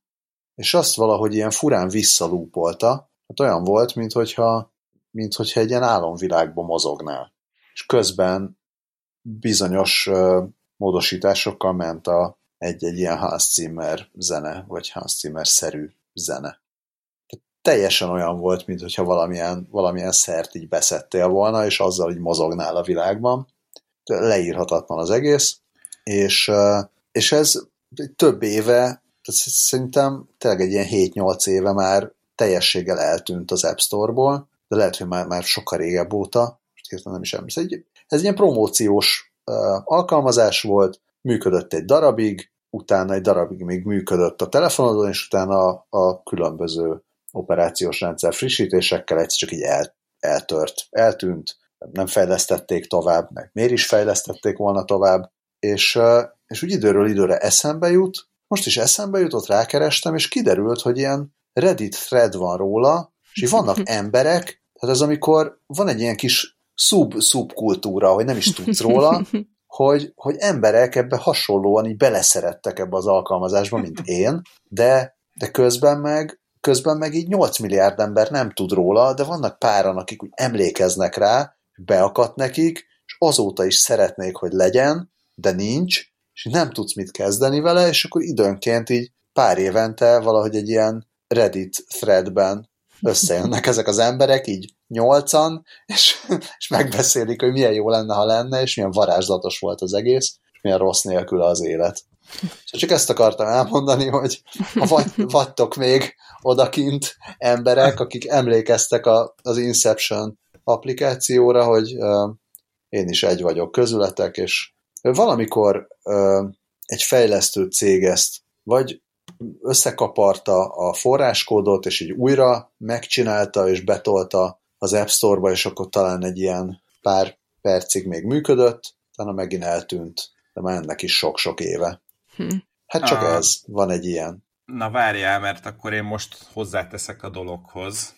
és azt valahogy ilyen furán visszalúpolta. Hát olyan volt, mint hogyha, mint hogyha egy ilyen álomvilágban mozognál. És közben bizonyos módosításokkal ment a, egy-egy ilyen Hans Zimmer zene, vagy Hans Zimmer-szerű zene teljesen olyan volt, mint hogyha valamilyen, valamilyen szert így beszettél volna, és azzal így mozognál a világban. Leírhatatlan az egész, és, és ez több éve, szerintem tényleg egy ilyen 7-8 éve már teljességgel eltűnt az App Store-ból, de lehet, hogy már, már sokkal régebb óta, most nem is emlékszem, ez egy, ez egy ilyen promóciós uh, alkalmazás volt, működött egy darabig, utána egy darabig még működött a telefonodon, és utána a, a különböző operációs rendszer frissítésekkel egyszer csak így el, eltört, eltűnt, nem fejlesztették tovább, meg miért is fejlesztették volna tovább, és, és úgy időről időre eszembe jut, most is eszembe jutott, rákerestem, és kiderült, hogy ilyen Reddit thread van róla, És így vannak [laughs] emberek, tehát az amikor van egy ilyen kis szub-szubkultúra, hogy nem is tudsz róla, hogy, hogy emberek ebbe hasonlóan így beleszerettek ebbe az alkalmazásba, mint én, de, de közben meg közben meg így 8 milliárd ember nem tud róla, de vannak páran, akik úgy emlékeznek rá, beakadt nekik, és azóta is szeretnék, hogy legyen, de nincs, és nem tudsz mit kezdeni vele, és akkor időnként így pár évente valahogy egy ilyen Reddit threadben összejönnek ezek az emberek, így nyolcan, és, és megbeszélik, hogy milyen jó lenne, ha lenne, és milyen varázslatos volt az egész, és milyen rossz nélkül az élet. És csak ezt akartam elmondani, hogy ha vagy, vagytok még odakint emberek, akik emlékeztek a, az Inception applikációra, hogy uh, én is egy vagyok közületek, és valamikor uh, egy fejlesztő cég ezt vagy összekaparta a forráskódot, és így újra megcsinálta, és betolta az App Store-ba, és akkor talán egy ilyen pár percig még működött, utána megint eltűnt, de már ennek is sok-sok éve. Hm. Hát csak ah. ez, van egy ilyen. Na várjál, mert akkor én most hozzáteszek a dologhoz.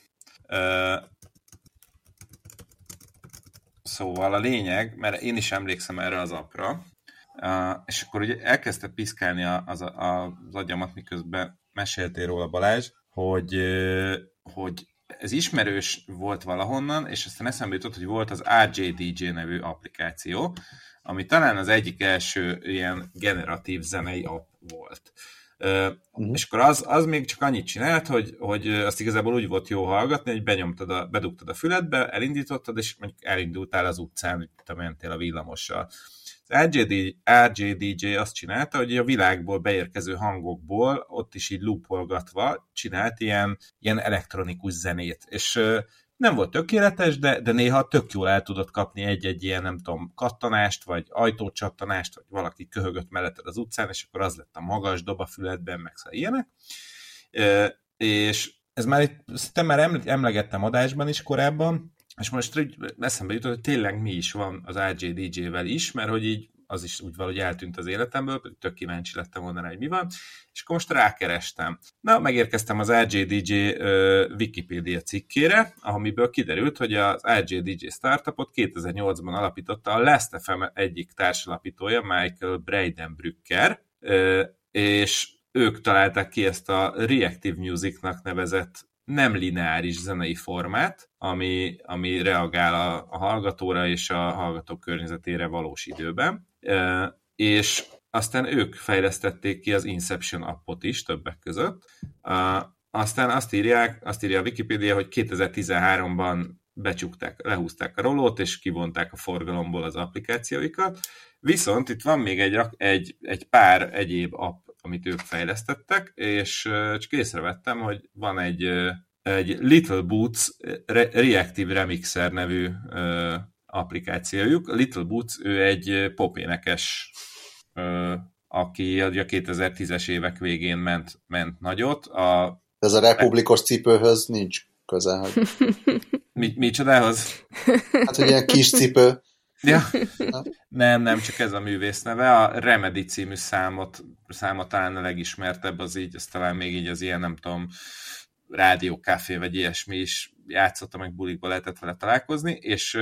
Szóval a lényeg, mert én is emlékszem erre az apra, és akkor ugye elkezdte piszkálni az, az agyamat, miközben meséltél róla Balázs, hogy, hogy ez ismerős volt valahonnan, és aztán eszembe jutott, hogy volt az RJDJ nevű applikáció, ami talán az egyik első ilyen generatív zenei app volt. Uh-huh. És akkor az, az még csak annyit csinált, hogy, hogy azt igazából úgy volt jó hallgatni, hogy benyomtad a, bedugtad a füledbe, elindítottad, és mondjuk elindultál az utcán, hogy te mentél a villamossal. Az RJD, RJDJ azt csinálta, hogy a világból beérkező hangokból ott is így loopolgatva csinált ilyen, ilyen elektronikus zenét. És nem volt tökéletes, de, de néha tök jól el tudott kapni egy-egy ilyen, nem tudom, kattanást, vagy ajtócsattanást, vagy valaki köhögött melletted az utcán, és akkor az lett a magas dob a meg szóval ilyenek. E, és ez már szinte már emlegettem adásban is korábban, és most eszembe jutott, hogy tényleg mi is van az RJDJ-vel is, mert hogy így az is úgy valahogy eltűnt az életemből, tök kíváncsi lettem volna hogy mi van, és akkor most rákerestem. Na, megérkeztem az RJDJ uh, Wikipedia cikkére, amiből kiderült, hogy az RJDJ startupot 2008-ban alapította a Last FM egyik társalapítója, Michael Breidenbrücker, uh, és ők találták ki ezt a Reactive Musicnak nevezett nem lineáris zenei formát, ami, ami reagál a, a hallgatóra és a hallgatók környezetére valós időben és aztán ők fejlesztették ki az Inception appot is többek között. Aztán azt írják, azt írja a Wikipedia, hogy 2013-ban becsukták, lehúzták a rolót, és kivonták a forgalomból az applikációikat. Viszont itt van még egy, egy, egy pár egyéb app, amit ők fejlesztettek, és csak észrevettem, hogy van egy, egy Little Boots Reactive Remixer nevű applikációjuk. A Little Boots, ő egy popénekes, aki a 2010-es évek végén ment, ment nagyot. A, Ez a republikos cipőhöz nincs köze. Hogy... [laughs] Mi, mi csodához? Hát, hogy ilyen kis cipő. [laughs] Ja. Nem, nem, csak ez a művész neve. A Remedy című számot, számot talán a legismertebb, az így, az talán még így az ilyen, nem tudom, rádiókáfé vagy ilyesmi is játszottam, meg bulikba lehetett vele találkozni, és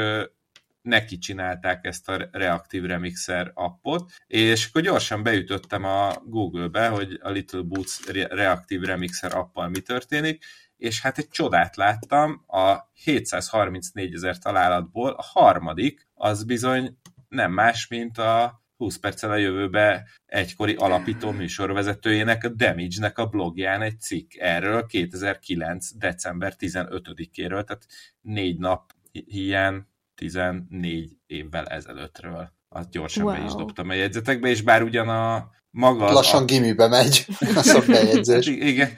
neki csinálták ezt a Reactive Remixer appot, és akkor gyorsan beütöttem a Google-be, hogy a Little Boots Reactive Remixer appal mi történik, és hát egy csodát láttam, a 734 ezer találatból a harmadik, az bizony nem más, mint a 20 perccel a jövőbe egykori alapító műsorvezetőjének, a Damage-nek a blogján egy cikk erről 2009. december 15-éről, tehát négy nap hiány 14 évvel ezelőttről. Azt gyorsan wow. be is dobtam a jegyzetekbe, és bár ugyan a maga... Lassan a... gimibe megy a bejegyzés. [laughs] Igen,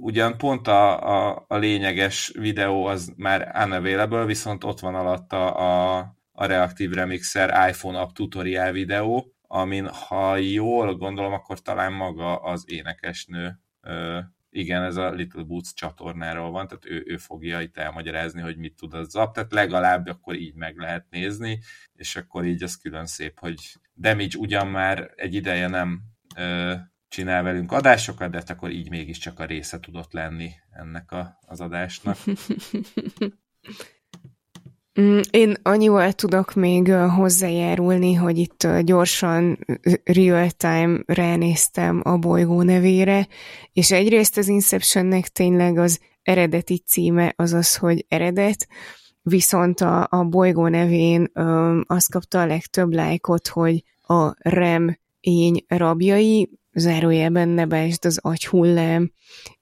ugyan pont a, a, a lényeges videó az már unavailable, viszont ott van alatta a, a Reactive Remixer iPhone app tutorial videó, amin ha jól gondolom, akkor talán maga az énekesnő igen, ez a Little Boots csatornáról van, tehát ő, ő fogja itt elmagyarázni, hogy mit tud az app, tehát legalább akkor így meg lehet nézni, és akkor így az külön szép, hogy Damage ugyan már egy ideje nem ö, csinál velünk adásokat, de hát akkor így mégiscsak a része tudott lenni ennek a, az adásnak. [laughs] Mm, én annyival tudok még hozzájárulni, hogy itt gyorsan real-time ránéztem a bolygó nevére, és egyrészt az Inceptionnek tényleg az eredeti címe az az, hogy eredet, viszont a, a bolygó nevén azt kapta a legtöbb lájkot, hogy a REM ény rabjai, zárójelben ne az agyhullám,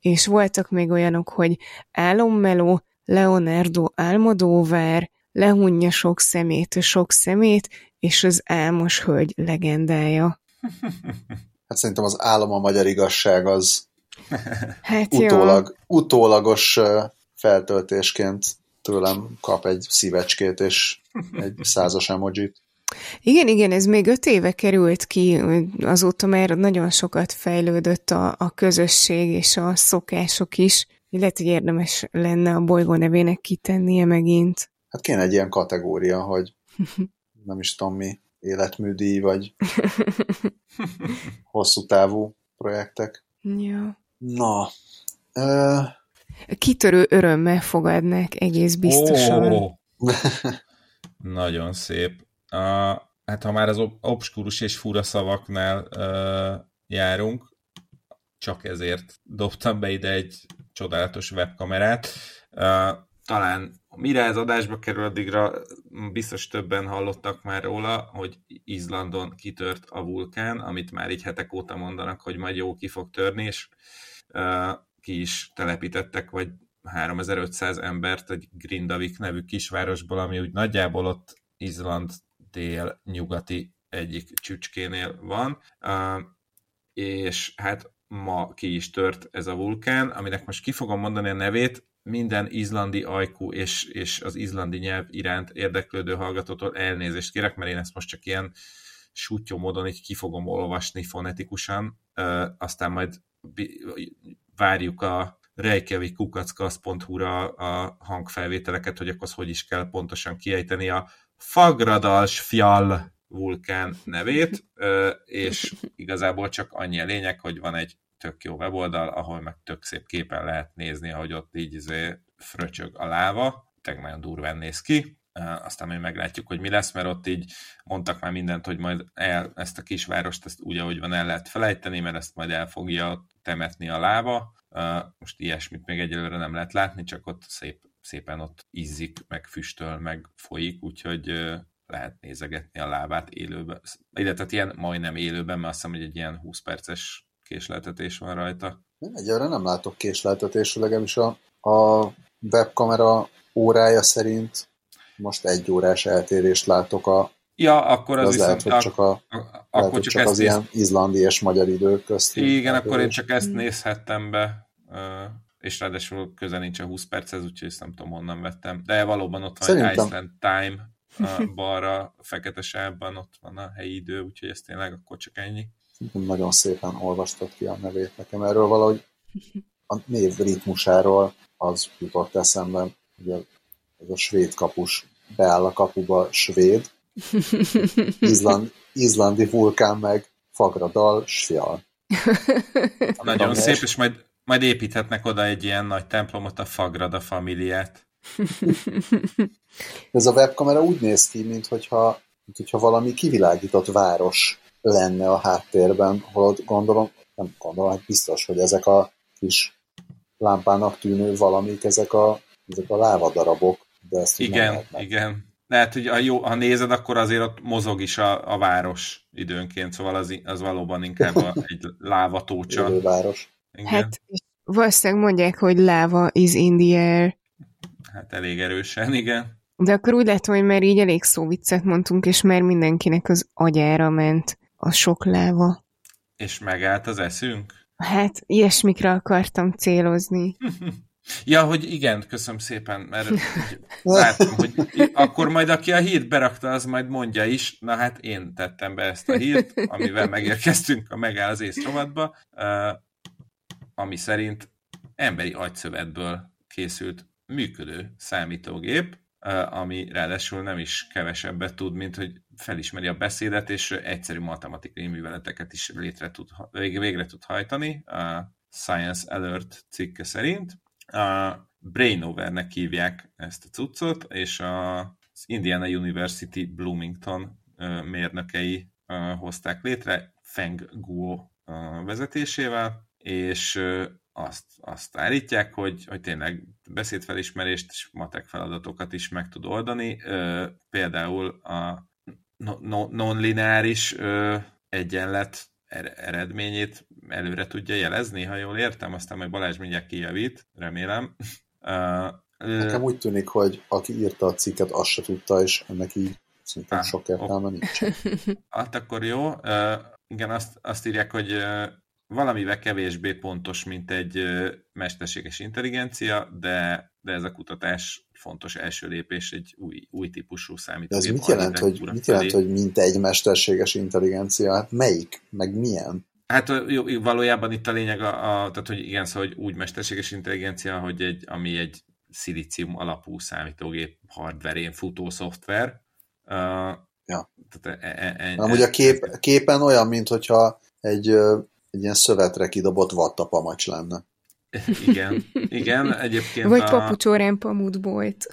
és voltak még olyanok, hogy álommeló, Leonardo Almodóvár, lehunja sok szemét, sok szemét, és az álmos hölgy legendája. [laughs] Hát szerintem az álom a magyar igazság az [laughs] hát utólag, utólagos feltöltésként tőlem kap egy szívecskét és egy [laughs] százas emojit. Igen, igen, ez még öt éve került ki, azóta már nagyon sokat fejlődött a, a közösség és a szokások is. Lehet, hogy érdemes lenne a bolygó nevének kitennie megint. Hát kéne egy ilyen kategória, hogy [laughs] nem is tudom mi, életműdíj, vagy [laughs] hosszú távú projektek. Ja. Na. Ö... Kitörő örömmel fogadnak, egész biztosan. Oh. [laughs] Nagyon szép. Uh, hát ha már az obskurus és fura szavaknál uh, járunk, csak ezért dobtam be ide egy csodálatos webkamerát. Uh, talán mire ez adásba kerül, addigra biztos többen hallottak már róla, hogy Izlandon kitört a vulkán, amit már így hetek óta mondanak, hogy majd jó ki fog törni, és uh, ki is telepítettek, vagy 3500 embert egy Grindavik nevű kisvárosból, ami úgy nagyjából ott Izland dél-nyugati egyik csücskénél van, uh, és hát ma ki is tört ez a vulkán, aminek most ki fogom mondani a nevét, minden izlandi ajkú és, és az izlandi nyelv iránt érdeklődő hallgatótól elnézést kérek, mert én ezt most csak ilyen sútyó módon így ki fogom olvasni fonetikusan, uh, aztán majd várjuk a reykjavikukackasz.hu-ra a hangfelvételeket, hogy akkor hogy is kell pontosan kiejteni a Fagradalsfjall vulkán nevét, és igazából csak annyi a lényeg, hogy van egy tök jó weboldal, ahol meg tök szép képen lehet nézni, ahogy ott így izé fröcsög a láva, tényleg nagyon durván néz ki, aztán még meglátjuk, hogy mi lesz, mert ott így mondtak már mindent, hogy majd el, ezt a kisvárost ezt úgy, ahogy van, el lehet felejteni, mert ezt majd el fogja temetni a láva. Most ilyesmit még egyelőre nem lehet látni, csak ott szép, szépen ott izzik, meg füstöl, meg folyik, úgyhogy lehet nézegetni a lábát élőben. Illetve ilyen majdnem élőben, mert azt hiszem, hogy egy ilyen 20 perces késleltetés van rajta. Egyelőre nem látok késleltetést, legalábbis a, a webkamera órája szerint most egy órás eltérést látok a Ja, akkor az, az viszont, lehet, hogy csak, a, a, akkor lehet, csak, csak az néz... ilyen izlandi és magyar idő közt. Igen, akkor én csak ezt nézhettem be, és ráadásul közel nincs a 20 perchez, úgyhogy ezt nem tudom honnan vettem. De valóban ott van Szerintem... Iceland Time a balra, fekete sávban, ott van a helyi idő, úgyhogy ez tényleg akkor csak ennyi. Nagyon szépen olvastad ki a nevét nekem. Erről valahogy a név ritmusáról az jutott eszembe, ugye ez a svéd kapus beáll a kapuba svéd, [laughs] Izland, izlandi vulkán meg Fagradal, Svial. Nagyon szép, és majd, majd építhetnek oda egy ilyen nagy templomot, a Fagrada familiát. Ez a webkamera úgy néz ki, mint hogyha, mint hogyha valami kivilágított város lenne a háttérben, holott gondolom, nem gondolom, hát biztos, hogy ezek a kis lámpának tűnő valamik, ezek a, ezek a lávadarabok, de ezt Igen, igen. Lehet, hogy ha, jó, ha nézed, akkor azért ott mozog is a, a város időnként, szóval az, az valóban inkább a, egy lávatócsa. város. Igen. Hát valószínűleg mondják, hogy láva is in the air. Hát elég erősen, igen. De akkor úgy látom, hogy már így elég szóviccet mondtunk, és már mindenkinek az agyára ment a sok láva. És megállt az eszünk? Hát, ilyesmikre akartam célozni. [laughs] Ja, hogy igen, köszönöm szépen, mert [laughs] látom, hogy akkor majd aki a hírt berakta, az majd mondja is, na hát én tettem be ezt a hírt, amivel megérkeztünk a megáll az észrovatba, ami szerint emberi agyszövetből készült működő számítógép ami ráadásul nem is kevesebbet tud, mint hogy felismeri a beszédet, és egyszerű matematikai műveleteket is létre tud, végre tud hajtani, a Science Alert cikke szerint. A Brainovernek hívják ezt a cuccot, és az Indiana University Bloomington mérnökei hozták létre Feng Guo vezetésével, és azt, azt állítják, hogy, hogy tényleg beszédfelismerést és matek feladatokat is meg tud oldani. Például a non-lineáris egyenlet eredményét előre tudja jelezni, ha jól értem, aztán majd Balázs mindjárt kijavít, remélem. Nekem úgy tűnik, hogy aki írta a cikket, azt se tudta, és ennek így szerintem sok értelme nincs. Hát akkor jó. Igen, azt, azt írják, hogy valamivel kevésbé pontos, mint egy mesterséges intelligencia, de, de ez a kutatás fontos első lépés egy új, új típusú számítógép. De ez mit jelent, hogy, mit jelent, hogy mint egy mesterséges intelligencia? Hát melyik? Meg milyen? Hát jó, valójában itt a lényeg, a, a, tehát hogy igen, szóval, hogy úgy mesterséges intelligencia, hogy egy, ami egy szilícium alapú számítógép hardverén futó szoftver. Uh, ja. Tehát e, e, e, Amúgy a kép, képen olyan, mint hogyha egy egy ilyen szövetre kidobott vattapamacs lenne. [laughs] Igen, igen, egyébként Vagy a... papucsórán pamutbolt.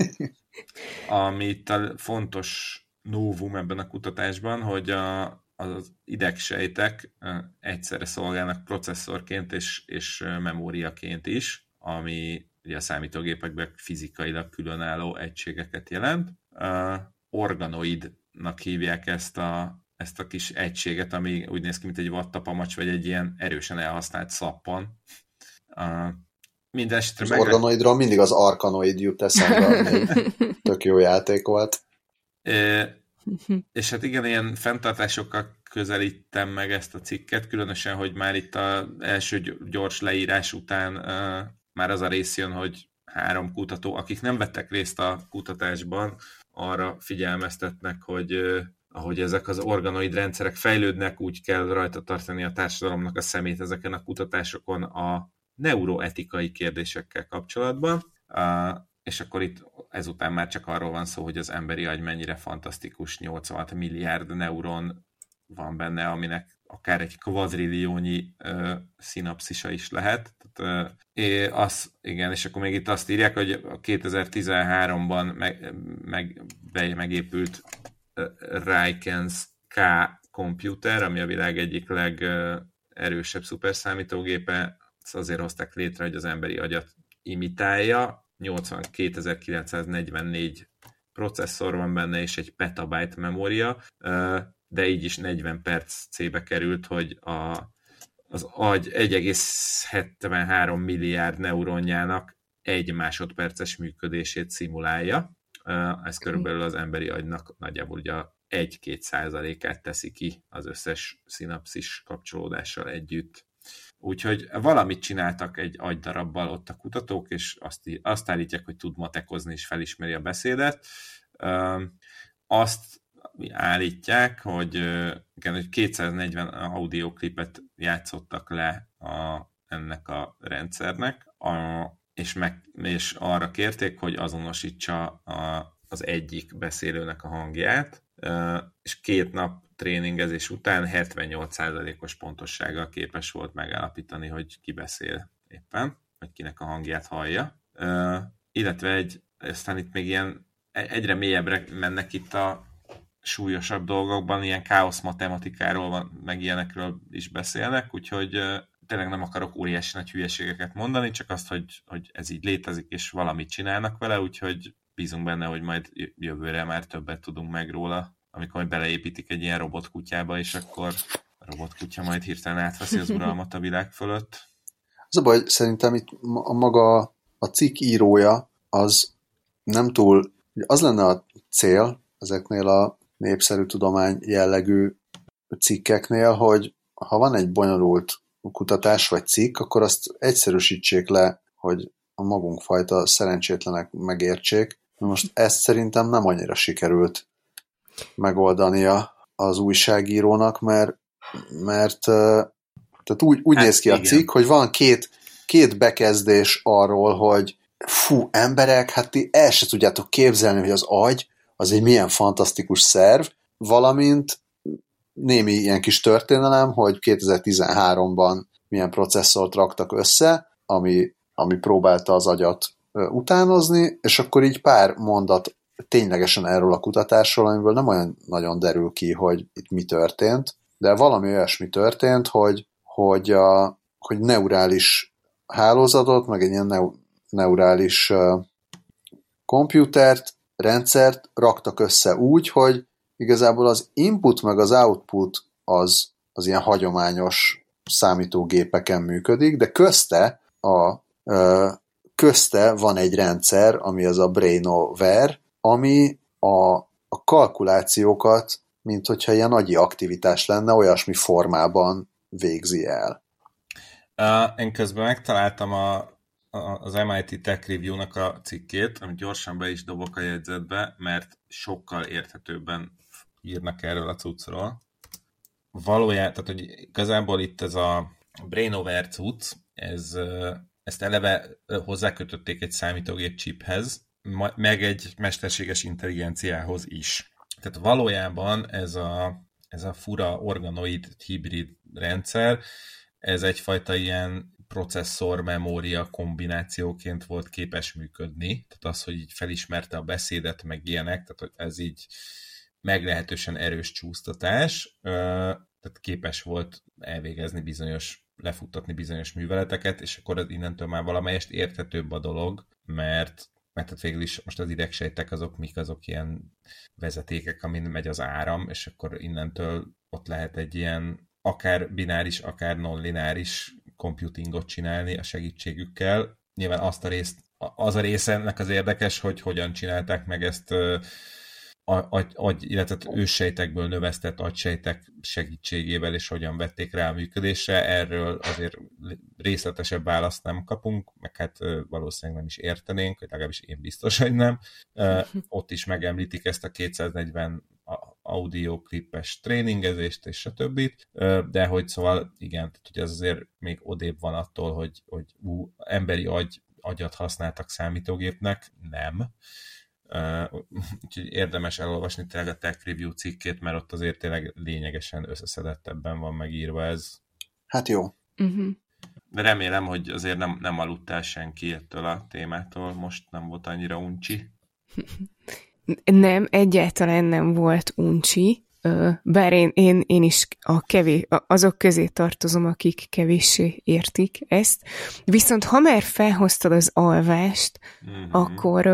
[laughs] Amit a fontos novum ebben a kutatásban, hogy a, az idegsejtek egyszerre szolgálnak processzorként és, és memóriaként is, ami ugye a számítógépekben fizikailag különálló egységeket jelent. Uh, organoidnak hívják ezt a, ezt a kis egységet, ami úgy néz ki, mint egy vattapamacs, vagy egy ilyen erősen elhasznált szappan. Uh, Mindenesetre az meg... organoidról mindig az arkanoid jut eszembe, [laughs] tök jó játék volt. É, és hát igen, ilyen fenntartásokkal közelítem meg ezt a cikket, különösen, hogy már itt az első gyors leírás után uh, már az a rész jön, hogy három kutató, akik nem vettek részt a kutatásban, arra figyelmeztetnek, hogy uh, ahogy ezek az organoid rendszerek fejlődnek, úgy kell rajta tartani a társadalomnak a szemét ezeken a kutatásokon a neuroetikai kérdésekkel kapcsolatban. És akkor itt ezután már csak arról van szó, hogy az emberi agy mennyire fantasztikus, 86 milliárd neuron van benne, aminek akár egy kvadrilliónyi uh, szinapszisa is lehet. Tehát, uh, az, igen, és akkor még itt azt írják, hogy 2013-ban meg, meg, megépült Rikens K komputer, ami a világ egyik legerősebb szuperszámítógépe, ezt azért hozták létre, hogy az emberi agyat imitálja. 82.944 processzor van benne, és egy petabyte memória, de így is 40 perc cébe került, hogy a, az agy 1,73 milliárd neuronjának egy másodperces működését szimulálja. Ez körülbelül az emberi agynak nagyjából ugye 1-2 százalékát teszi ki az összes szinapszis kapcsolódással együtt. Úgyhogy valamit csináltak egy agydarabbal ott a kutatók, és azt, azt állítják, hogy tud matekozni és felismeri a beszédet. Azt állítják, hogy, igen, hogy 240 audioklipet játszottak le a, ennek a rendszernek, a, és, meg, és arra kérték, hogy azonosítsa a, az egyik beszélőnek a hangját, és két nap tréningezés után 78%-os pontossággal képes volt megállapítani, hogy ki beszél éppen, vagy kinek a hangját hallja. Illetve egy, aztán itt még ilyen e, egyre mélyebbre mennek itt a súlyosabb dolgokban, ilyen káosz matematikáról van, meg ilyenekről is beszélnek, úgyhogy tényleg nem akarok óriási nagy hülyeségeket mondani, csak azt, hogy, hogy ez így létezik, és valamit csinálnak vele, úgyhogy bízunk benne, hogy majd jövőre már többet tudunk meg róla, amikor majd beleépítik egy ilyen robotkutyába, és akkor a robotkutya majd hirtelen átveszi az uralmat a világ fölött. Az a baj, szerintem itt a maga a cikk írója az nem túl, az lenne a cél ezeknél a népszerű tudomány jellegű cikkeknél, hogy ha van egy bonyolult kutatás vagy cikk, akkor azt egyszerűsítsék le, hogy a magunk fajta szerencsétlenek megértsék. Most ezt szerintem nem annyira sikerült megoldania az újságírónak, mert, mert tehát úgy, úgy hát néz ki igen. a cikk, hogy van két, két bekezdés arról, hogy fú, emberek, hát ti el se tudjátok képzelni, hogy az agy az egy milyen fantasztikus szerv, valamint némi ilyen kis történelem, hogy 2013-ban milyen processzort raktak össze, ami, ami próbálta az agyat utánozni, és akkor így pár mondat ténylegesen erről a kutatásról, amiből nem olyan nagyon derül ki, hogy itt mi történt, de valami olyasmi történt, hogy, hogy, a, hogy neurális hálózatot, meg egy ilyen neu, neurális uh, komputert, rendszert raktak össze úgy, hogy igazából az input meg az output az, az ilyen hagyományos számítógépeken működik, de közte a közte van egy rendszer, ami az a Brainover, ami a, a kalkulációkat, mint hogyha ilyen agyi aktivitás lenne, olyasmi formában végzi el. Uh, én közben megtaláltam a, a, az MIT Tech Review-nak a cikkét, amit gyorsan be is dobok a jegyzetbe, mert sokkal érthetőbben írnak erről a cuccról. Valójában, tehát hogy igazából itt ez a Brainover cucc, ez, ezt eleve hozzákötötték egy számítógép chiphez, meg egy mesterséges intelligenciához is. Tehát valójában ez a, ez a fura organoid hibrid rendszer, ez egyfajta ilyen processzor memória kombinációként volt képes működni, tehát az, hogy így felismerte a beszédet, meg ilyenek, tehát hogy ez így meglehetősen erős csúsztatás, tehát képes volt elvégezni bizonyos, lefuttatni bizonyos műveleteket, és akkor innentől már valamelyest érthetőbb a dolog, mert mert tehát végül is most az idegsejtek azok mik, azok ilyen vezetékek, amin megy az áram, és akkor innentől ott lehet egy ilyen akár bináris, akár non-lináris computingot csinálni a segítségükkel. Nyilván azt a részt, az a része ennek az érdekes, hogy hogyan csinálták meg ezt agy, agy, illetve őssejtekből növesztett agysejtek segítségével, és hogyan vették rá a működésre. Erről azért részletesebb választ nem kapunk, meg hát valószínűleg nem is értenénk, hogy legalábbis én biztos, hogy nem. [laughs] Ott is megemlítik ezt a 240 audioklippes tréningezést és a többit, de hogy szóval igen, tehát hogy ez azért még odébb van attól, hogy, hogy ú, emberi agy, agyat használtak számítógépnek, nem. Uh, úgyhogy érdemes elolvasni tényleg a Tech Review cikkét, mert ott azért tényleg lényegesen összeszedettebben van megírva ez. Hát jó. Uh-huh. De remélem, hogy azért nem, nem aludtál senki ettől a témától, most nem volt annyira uncsi. [laughs] Nem, egyáltalán nem volt uncsi, bár én, én, én is a kevés, azok közé tartozom, akik kevéssé értik ezt. Viszont ha már felhoztad az alvást, mm-hmm. akkor,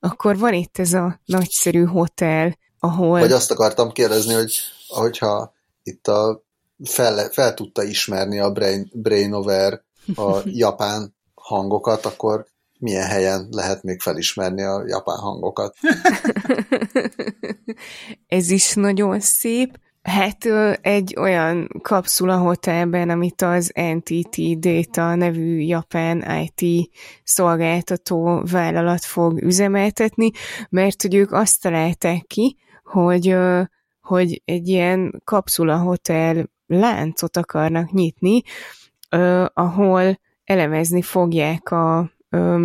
akkor van itt ez a nagyszerű hotel, ahol... Vagy azt akartam kérdezni, hogy hogyha itt a fel, fel tudta ismerni a Brain, Brainover a [laughs] japán hangokat, akkor milyen helyen lehet még felismerni a japán hangokat. [laughs] Ez is nagyon szép. Hát egy olyan kapszula hotelben, amit az NTT Data nevű japán IT szolgáltató vállalat fog üzemeltetni, mert hogy ők azt találták ki, hogy, hogy egy ilyen kapszula hotel láncot akarnak nyitni, ahol elemezni fogják a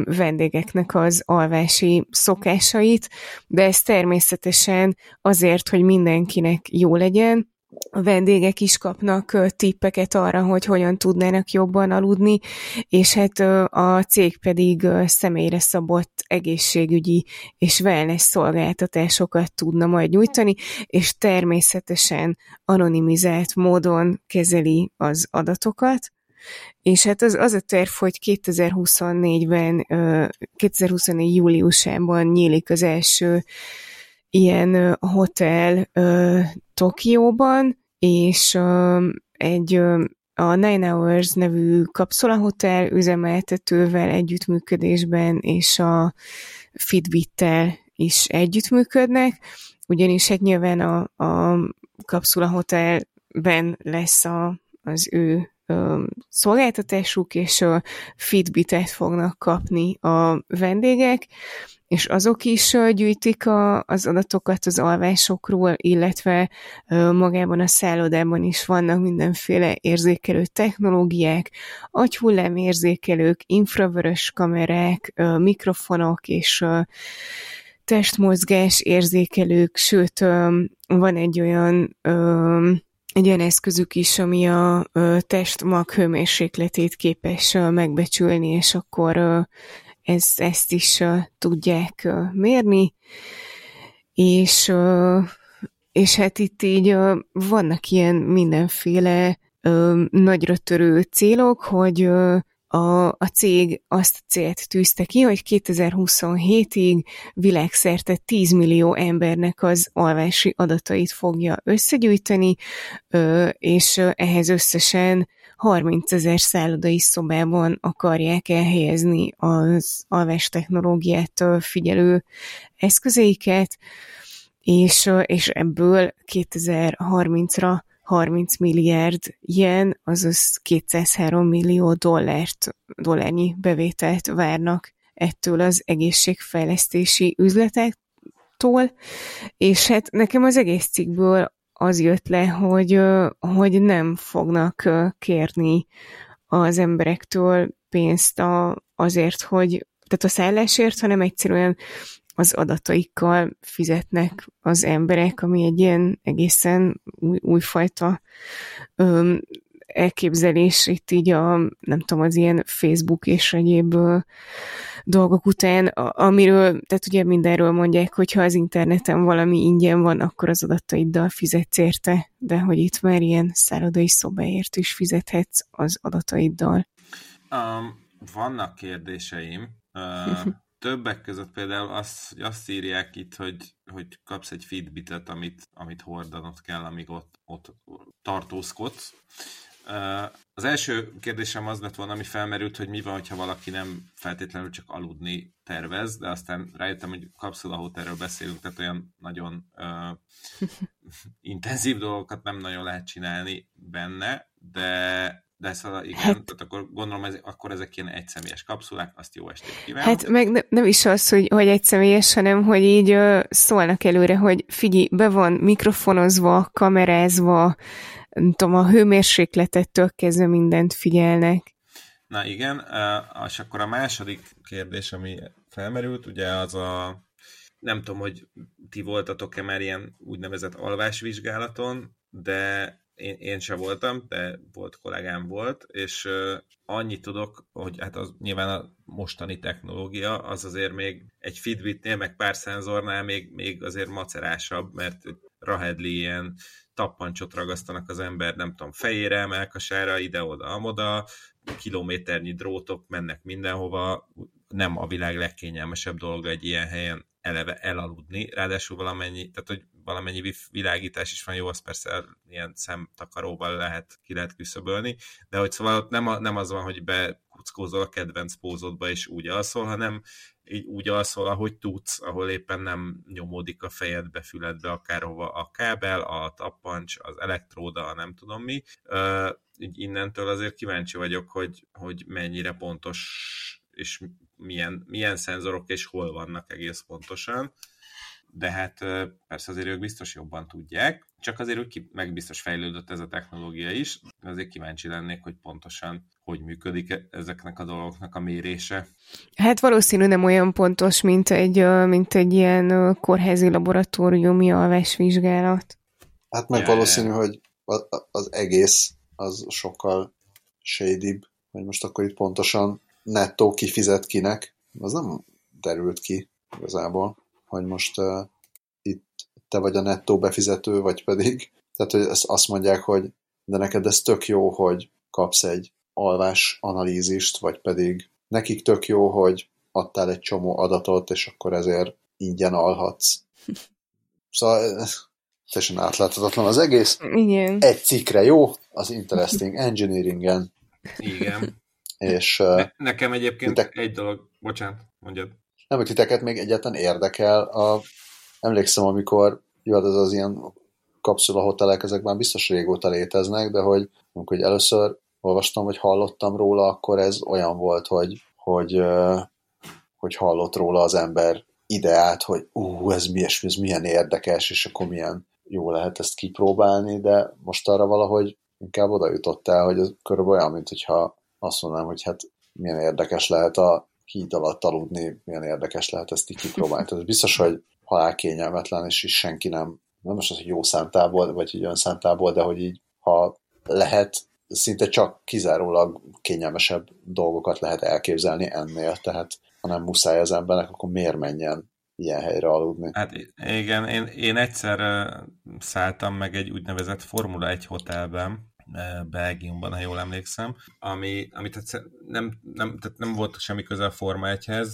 vendégeknek az alvási szokásait, de ez természetesen azért, hogy mindenkinek jó legyen, a vendégek is kapnak tippeket arra, hogy hogyan tudnának jobban aludni, és hát a cég pedig személyre szabott egészségügyi és wellness szolgáltatásokat tudna majd nyújtani, és természetesen anonimizált módon kezeli az adatokat, és hát az, az a terv, hogy 2024-ben, 2024 júliusában nyílik az első ilyen hotel Tokióban, és egy a Nine Hours nevű kapszolahotel üzemeltetővel együttműködésben, és a Fitbit-tel is együttműködnek, ugyanis hát nyilván a, a kapszulahotelben lesz a, az ő szolgáltatásuk, és ö, Fitbitet fognak kapni a vendégek, és azok is gyűjtik a, az adatokat az alvásokról, illetve magában a szállodában is vannak mindenféle érzékelő technológiák, agyhullám érzékelők, infravörös kamerák, mikrofonok és testmozgás érzékelők, sőt, van egy olyan egy olyan eszközük is, ami a test mag hőmérsékletét képes megbecsülni, és akkor ez, ezt is tudják mérni, és, és hát itt így vannak ilyen mindenféle nagyra törő célok, hogy a, a cég azt a célt tűzte ki, hogy 2027-ig világszerte 10 millió embernek az alvási adatait fogja összegyűjteni, és ehhez összesen 30 ezer szállodai szobában akarják elhelyezni az alvás technológiát figyelő eszközeiket, és, és ebből 2030-ra 30 milliárd jen, azaz 203 millió dollárt, dollárnyi bevételt várnak ettől az egészségfejlesztési üzletektől, és hát nekem az egész cikkből az jött le, hogy, hogy nem fognak kérni az emberektől pénzt a, azért, hogy tehát a szállásért, hanem egyszerűen az adataikkal fizetnek az emberek, ami egy ilyen egészen új, újfajta öm, elképzelés itt így a, nem tudom, az ilyen Facebook és egyéb dolgok után, amiről, tehát ugye mindenről mondják, hogy ha az interneten valami ingyen van, akkor az adataiddal fizetsz érte, de hogy itt már ilyen szállodai szobáért is fizethetsz az adataiddal. Um, vannak kérdéseim. Uh, [laughs] többek között például azt, azt írják itt, hogy, hogy kapsz egy feedbitet, amit, amit hordanod kell, amíg ott, ott tartózkodsz. Az első kérdésem az lett volna, ami felmerült, hogy mi van, ha valaki nem feltétlenül csak aludni tervez, de aztán rájöttem, hogy kapszula hotelről beszélünk, tehát olyan nagyon uh, [laughs] intenzív dolgokat nem nagyon lehet csinálni benne, de de szóval igen, hát, tehát akkor gondolom, ez, akkor ezek ilyen egyszemélyes kapszulák, azt jó estét kívánok. Hát meg ne, nem is az, hogy, hogy egyszemélyes, hanem hogy így uh, szólnak előre, hogy figyelj, be van mikrofonozva, kamerázva, nem tudom, a hőmérsékletettől kezdve mindent figyelnek. Na igen, és akkor a második kérdés, ami felmerült, ugye az a nem tudom, hogy ti voltatok-e már ilyen úgynevezett alvásvizsgálaton, de én, én sem voltam, de volt kollégám volt, és annyit tudok, hogy hát az nyilván a mostani technológia az azért még egy Fitbitnél, meg pár szenzornál még, még azért macerásabb, mert rahedli ilyen tappancsot ragasztanak az ember, nem tudom, fejére, melkasára, ide-oda, amoda, kilométernyi drótok mennek mindenhova, nem a világ legkényelmesebb dolga egy ilyen helyen eleve elaludni, ráadásul valamennyi, tehát hogy valamennyi világítás is van, jó, az persze ilyen szemtakaróval lehet, ki lehet küszöbölni, de hogy szóval nem, a, nem az van, hogy bekuckózol a kedvenc pózodba és úgy alszol, hanem így úgy alszol, ahogy tudsz, ahol éppen nem nyomódik a fejedbe, füledbe, akárhova a kábel, a tappancs, az elektróda, a nem tudom mi. így innentől azért kíváncsi vagyok, hogy, hogy mennyire pontos és milyen, milyen szenzorok és hol vannak egész pontosan de hát persze azért ők biztos jobban tudják, csak azért úgy meg biztos fejlődött ez a technológia is, azért kíváncsi lennék, hogy pontosan hogy működik e-, ezeknek a dolgoknak a mérése. Hát valószínű nem olyan pontos, mint egy, mint egy ilyen kórházi laboratóriumi alvásvizsgálat. Hát meg yeah. valószínű, hogy az egész az sokkal shadybb, hogy most akkor itt pontosan nettó kifizet kinek, az nem derült ki igazából hogy most uh, itt te vagy a nettó befizető, vagy pedig, tehát hogy ezt azt mondják, hogy de neked ez tök jó, hogy kapsz egy alvás analízist, vagy pedig nekik tök jó, hogy adtál egy csomó adatot, és akkor ezért ingyen alhatsz. [laughs] Szóval teljesen átláthatatlan az egész. Igen. Egy cikkre jó, az Interesting Engineeringen. Igen. És, ne, nekem egyébként te... egy dolog, bocsánat, mondjad nem, hogy titeket még egyáltalán érdekel. A, emlékszem, amikor jött ez az ilyen kapszula hotelek, ezek már biztos régóta léteznek, de hogy amikor először olvastam, vagy hallottam róla, akkor ez olyan volt, hogy, hogy, hogy hallott róla az ember ideát, hogy ú, ez, mi, ez milyen érdekes, és akkor milyen jó lehet ezt kipróbálni, de most arra valahogy inkább oda jutottál, hogy ez körülbelül olyan, mint hogyha azt mondanám, hogy hát milyen érdekes lehet a híd alatt aludni, milyen érdekes lehet ezt így kipróbálni. Tehát biztos, hogy halál kényelmetlen, és is senki nem, nem most az, hogy jó szántából, vagy így olyan szántából, de hogy így, ha lehet, szinte csak kizárólag kényelmesebb dolgokat lehet elképzelni ennél, tehát ha nem muszáj az embernek, akkor miért menjen ilyen helyre aludni? Hát igen, én, én egyszer szálltam meg egy úgynevezett Formula 1 hotelben, Belgiumban, ha jól emlékszem, ami, ami tehát nem, nem, tehát nem volt semmi közel Forma 1-hez,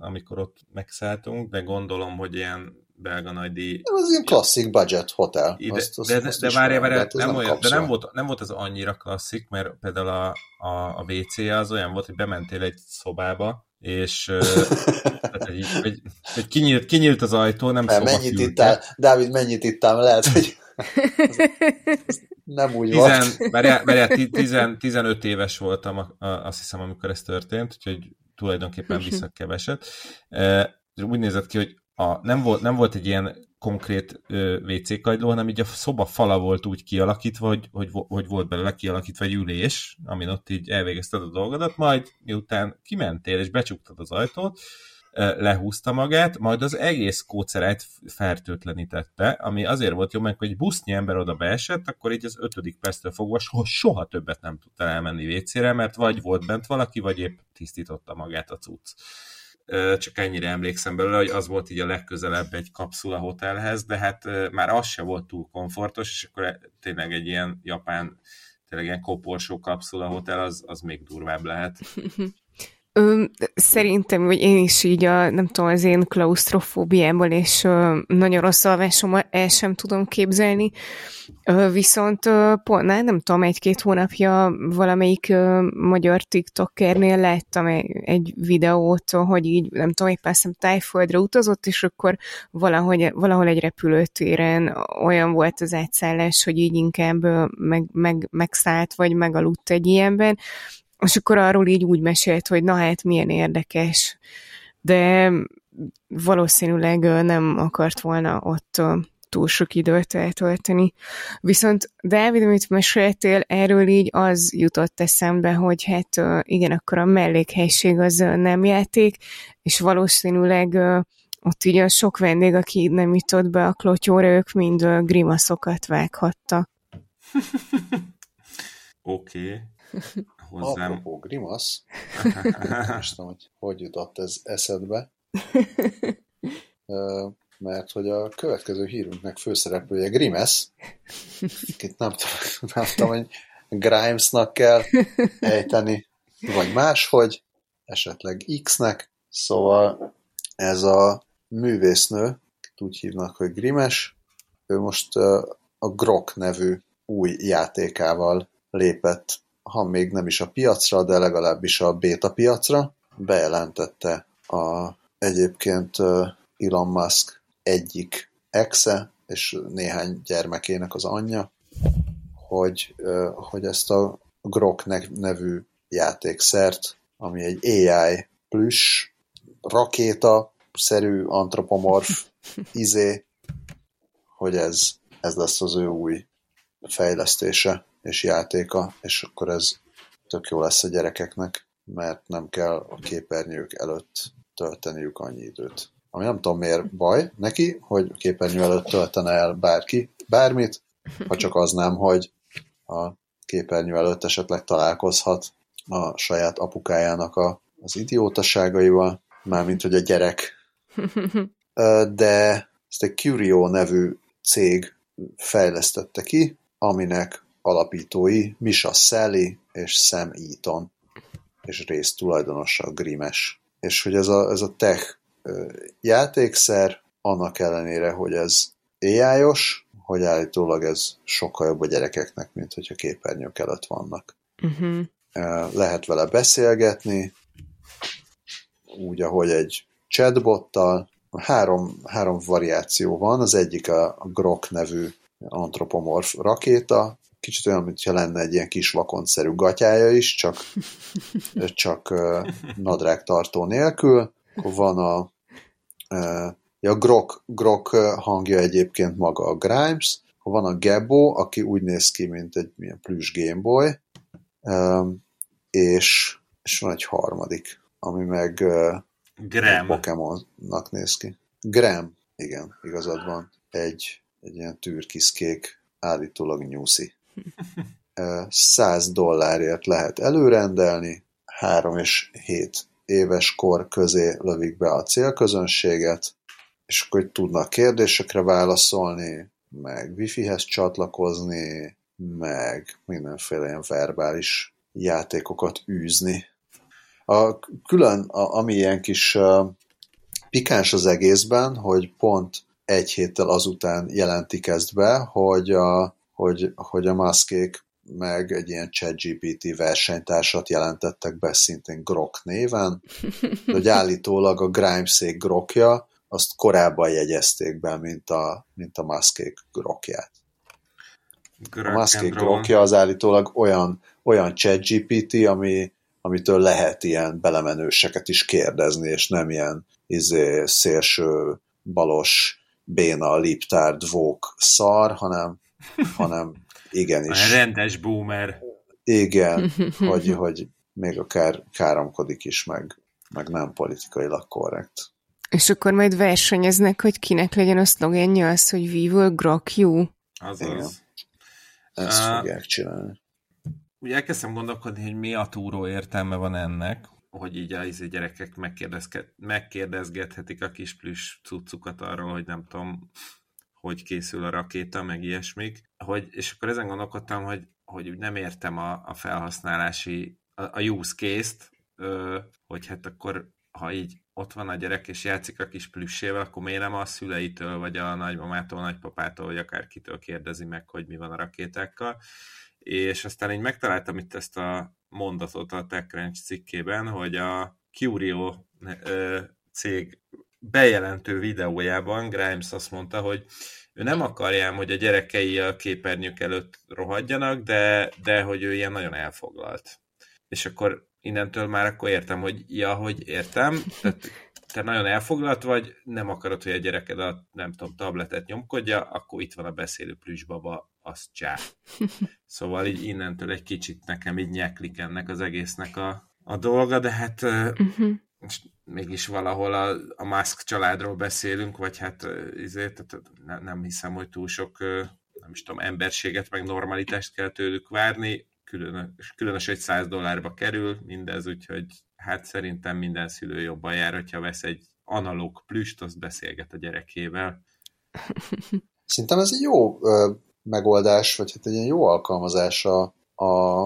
amikor ott megszálltunk, de gondolom, hogy ilyen belga nagydíj. Ez ilyen klasszik budget hotel. Ide, azt, azt, de, azt de, de várja, várja, nem, nem, olyan, de nem volt, nem volt az annyira klasszik, mert például a, a, a WC az olyan volt, hogy bementél egy szobába, és [laughs] tehát egy, egy, egy kinyílt, kinyílt az ajtó, nem szoba Mennyit ittál, Dávid, mennyit ittál, lehet, hogy [laughs] [laughs] nem úgy tizen, volt. Várjál, várjál, tizen, 15 éves voltam, azt hiszem, amikor ez történt, úgyhogy tulajdonképpen vissza keveset. Úgy nézett ki, hogy a, nem, volt, nem volt egy ilyen konkrét WC kagyló, hanem így a szoba fala volt úgy kialakítva, hogy, hogy, hogy volt belőle kialakítva egy ülés, amin ott így elvégezted a dolgodat, majd miután kimentél és becsuktad az ajtót, lehúzta magát, majd az egész kócerát fertőtlenítette, ami azért volt jó, mert hogy egy busznyi ember oda beesett, akkor így az ötödik perctől fogva soha, soha többet nem tudta elmenni vécére, mert vagy volt bent valaki, vagy épp tisztította magát a cucc csak ennyire emlékszem belőle, hogy az volt így a legközelebb egy kapszula hotelhez, de hát már az se volt túl komfortos, és akkor tényleg egy ilyen japán, tényleg ilyen koporsó kapszula hotel, az, az még durvább lehet. [laughs] Ö, szerintem, hogy én is így a, nem tudom, az én klaustrofóbiámból és ö, nagyon rossz alvásom el sem tudom képzelni. Ö, viszont ö, pont, nem, nem tudom, egy-két hónapja valamelyik ö, magyar tiktokernél láttam egy videót, hogy így, nem tudom, éppen szem tájföldre utazott, és akkor valahogy, valahol egy repülőtéren olyan volt az átszállás, hogy így inkább meg, meg, megszállt, vagy megaludt egy ilyenben, és akkor arról így úgy mesélt, hogy na hát milyen érdekes, de valószínűleg nem akart volna ott túl sok időt eltölteni. Viszont Dávid, amit meséltél, erről így az jutott eszembe, hogy hát igen, akkor a mellékhelység az nem játék, és valószínűleg ott így a sok vendég, aki nem jutott be a klotyóra, ők mind grimaszokat vághattak. [laughs] Oké. Okay [laughs] hozzám. Apropó grimasz, [laughs] most hogy hogy jutott ez eszedbe, [laughs] mert hogy a következő hírünknek főszereplője Grimes, itt nem [laughs] nem tudom hogy Grimesnak kell ejteni, vagy máshogy, esetleg X-nek, szóval ez a művésznő, úgy hívnak, hogy Grimes, ő most a Grok nevű új játékával lépett ha még nem is a piacra, de legalábbis a beta piacra, bejelentette a egyébként Elon Musk egyik exe és néhány gyermekének az anyja, hogy, hogy ezt a Grok nevű játékszert, ami egy AI plusz rakéta szerű antropomorf [laughs] izé, hogy ez, ez lesz az ő új fejlesztése és játéka, és akkor ez tök jó lesz a gyerekeknek, mert nem kell a képernyők előtt tölteniük annyi időt. Ami nem tudom miért baj neki, hogy a képernyő előtt töltene el bárki bármit, ha csak az nem, hogy a képernyő előtt esetleg találkozhat a saját apukájának a, az idiótaságaival, mármint hogy a gyerek. De ezt egy Curio nevű cég fejlesztette ki, aminek alapítói Misha Sally és Sam Eaton, és rész tulajdonosa Grimes. És hogy ez a, ez a tech játékszer, annak ellenére, hogy ez ai hogy állítólag ez sokkal jobb a gyerekeknek, mint hogyha képernyők előtt vannak. Uh-huh. Lehet vele beszélgetni, úgy, ahogy egy chatbottal. Három, három variáció van, az egyik a Grok nevű antropomorf rakéta, kicsit olyan, mintha lenne egy ilyen kis vakontszerű gatyája is, csak, [laughs] csak nadrágtartó nélkül. Van a, a Grok, Grok hangja egyébként maga a Grimes, van a Gebo, aki úgy néz ki, mint egy milyen plüss Gameboy, és, és van egy harmadik, ami meg Graham. Pokémonnak néz ki. Graham, igen, igazad van. Egy, egy ilyen türkiszkék, állítólag nyúszi. 100 dollárért lehet előrendelni, 3 és 7 éves kor közé lövik be a célközönséget, és akkor tudnak kérdésekre válaszolni, meg wifi-hez csatlakozni, meg mindenféle ilyen verbális játékokat űzni. A külön, a, ami ilyen kis uh, pikáns az egészben, hogy pont egy héttel azután jelentik ezt be, hogy a, hogy, hogy a maszkék meg egy ilyen ChatGPT versenytársat jelentettek be szintén Grok néven, de hogy állítólag a Grimesék Grokja azt korábban jegyezték be, mint a, mint a maszkék Grokját. A maszkék Grokja az állítólag olyan, olyan ChatGPT, ami, amitől lehet ilyen belemenőseket is kérdezni, és nem ilyen izé, szélső, balos, béna, liptárd, vók szar, hanem, hanem igenis. A rendes boomer. Igen, [laughs] hogy, hogy még akár káromkodik is, meg, meg nem politikailag korrekt. És akkor majd versenyeznek, hogy kinek legyen a szlogenje az, hogy We will grok you. Azaz. Igen. Ezt uh, fogják csinálni. Ugye elkezdtem gondolkodni, hogy mi a túró értelme van ennek, hogy így a izé gyerekek megkérdezgethetik a kis plusz cuccukat arról, hogy nem tudom, hogy készül a rakéta, meg ilyesmik. Hogy, és akkor ezen gondolkodtam, hogy, hogy nem értem a, a felhasználási, a, a use case-t, hogy hát akkor, ha így ott van a gyerek és játszik a kis plüssével, akkor miért nem a szüleitől, vagy a nagymamától, nagypapától, vagy akárkitől kérdezi meg, hogy mi van a rakétákkal. És aztán így megtaláltam itt ezt a mondatot a TechCrunch cikkében, hogy a Curio cég bejelentő videójában Grimes azt mondta, hogy ő nem akarja, hogy a gyerekei a képernyők előtt rohadjanak, de, de hogy ő ilyen nagyon elfoglalt. És akkor innentől már akkor értem, hogy ja, hogy értem, tehát te nagyon elfoglalt vagy, nem akarod, hogy a gyereked a, nem tudom, tabletet nyomkodja, akkor itt van a beszélő plüsbaba, az csá. Szóval így innentől egy kicsit nekem így nyeklik ennek az egésznek a, a dolga, de hát uh-huh. Mégis valahol a, a Musk családról beszélünk, vagy hát ezért, tehát ne, nem hiszem, hogy túl sok nem is tudom, emberséget, meg normalitást kell tőlük várni különös, különös egy 100 dollárba kerül mindez, úgyhogy hát szerintem minden szülő jobban jár, hogyha vesz egy analóg plüst, azt beszélget a gyerekével. [laughs] Szerintem ez egy jó ö, megoldás, vagy hát egy ilyen jó alkalmazás a, a,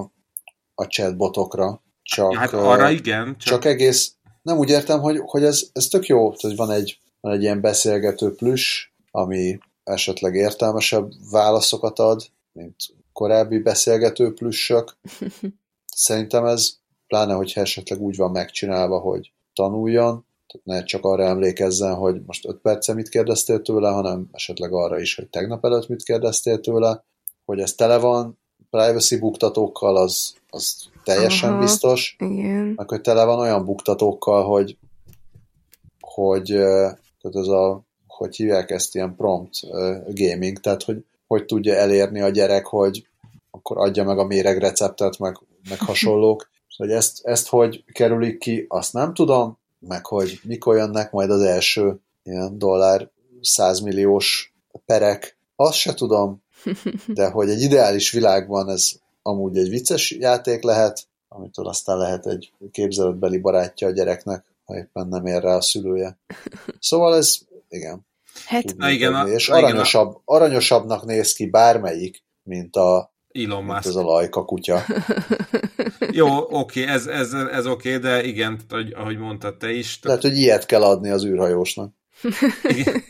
a chatbotokra. Csak, ja, hát arra igen. Csak... csak egész, nem úgy értem, hogy, hogy ez, ez tök jó, hogy van egy, van egy ilyen beszélgető plüss, ami esetleg értelmesebb válaszokat ad, mint korábbi beszélgető plüssök. [laughs] Szerintem ez, pláne, hogyha esetleg úgy van megcsinálva, hogy tanuljon, ne csak arra emlékezzen, hogy most 5 perce mit kérdeztél tőle, hanem esetleg arra is, hogy tegnap előtt mit kérdeztél tőle, hogy ez tele van privacy buktatókkal, az, az teljesen Aha, biztos. Igen. Meg hogy tele van olyan buktatókkal, hogy hogy tehát ez a, hogy hívják ezt ilyen prompt gaming, tehát hogy hogy tudja elérni a gyerek, hogy akkor adja meg a méregreceptet, meg, meg [laughs] hasonlók. Hogy ezt, ezt hogy kerülik ki, azt nem tudom, meg hogy mikor jönnek majd az első ilyen dollár százmilliós perek, azt se tudom, de hogy egy ideális világban ez amúgy egy vicces játék lehet, amitől aztán lehet egy képzeletbeli barátja a gyereknek, ha éppen nem ér rá a szülője. Szóval ez, igen, Hát, na igen, a, és aranyosabb, a... aranyosabbnak néz ki bármelyik, mint a Elon Musk. ez a lajka kutya. Jó, oké, ez, ez, ez oké, de igen, hogy, ahogy mondtad te is. Tehát, hogy ilyet kell adni az űrhajósnak. Igen.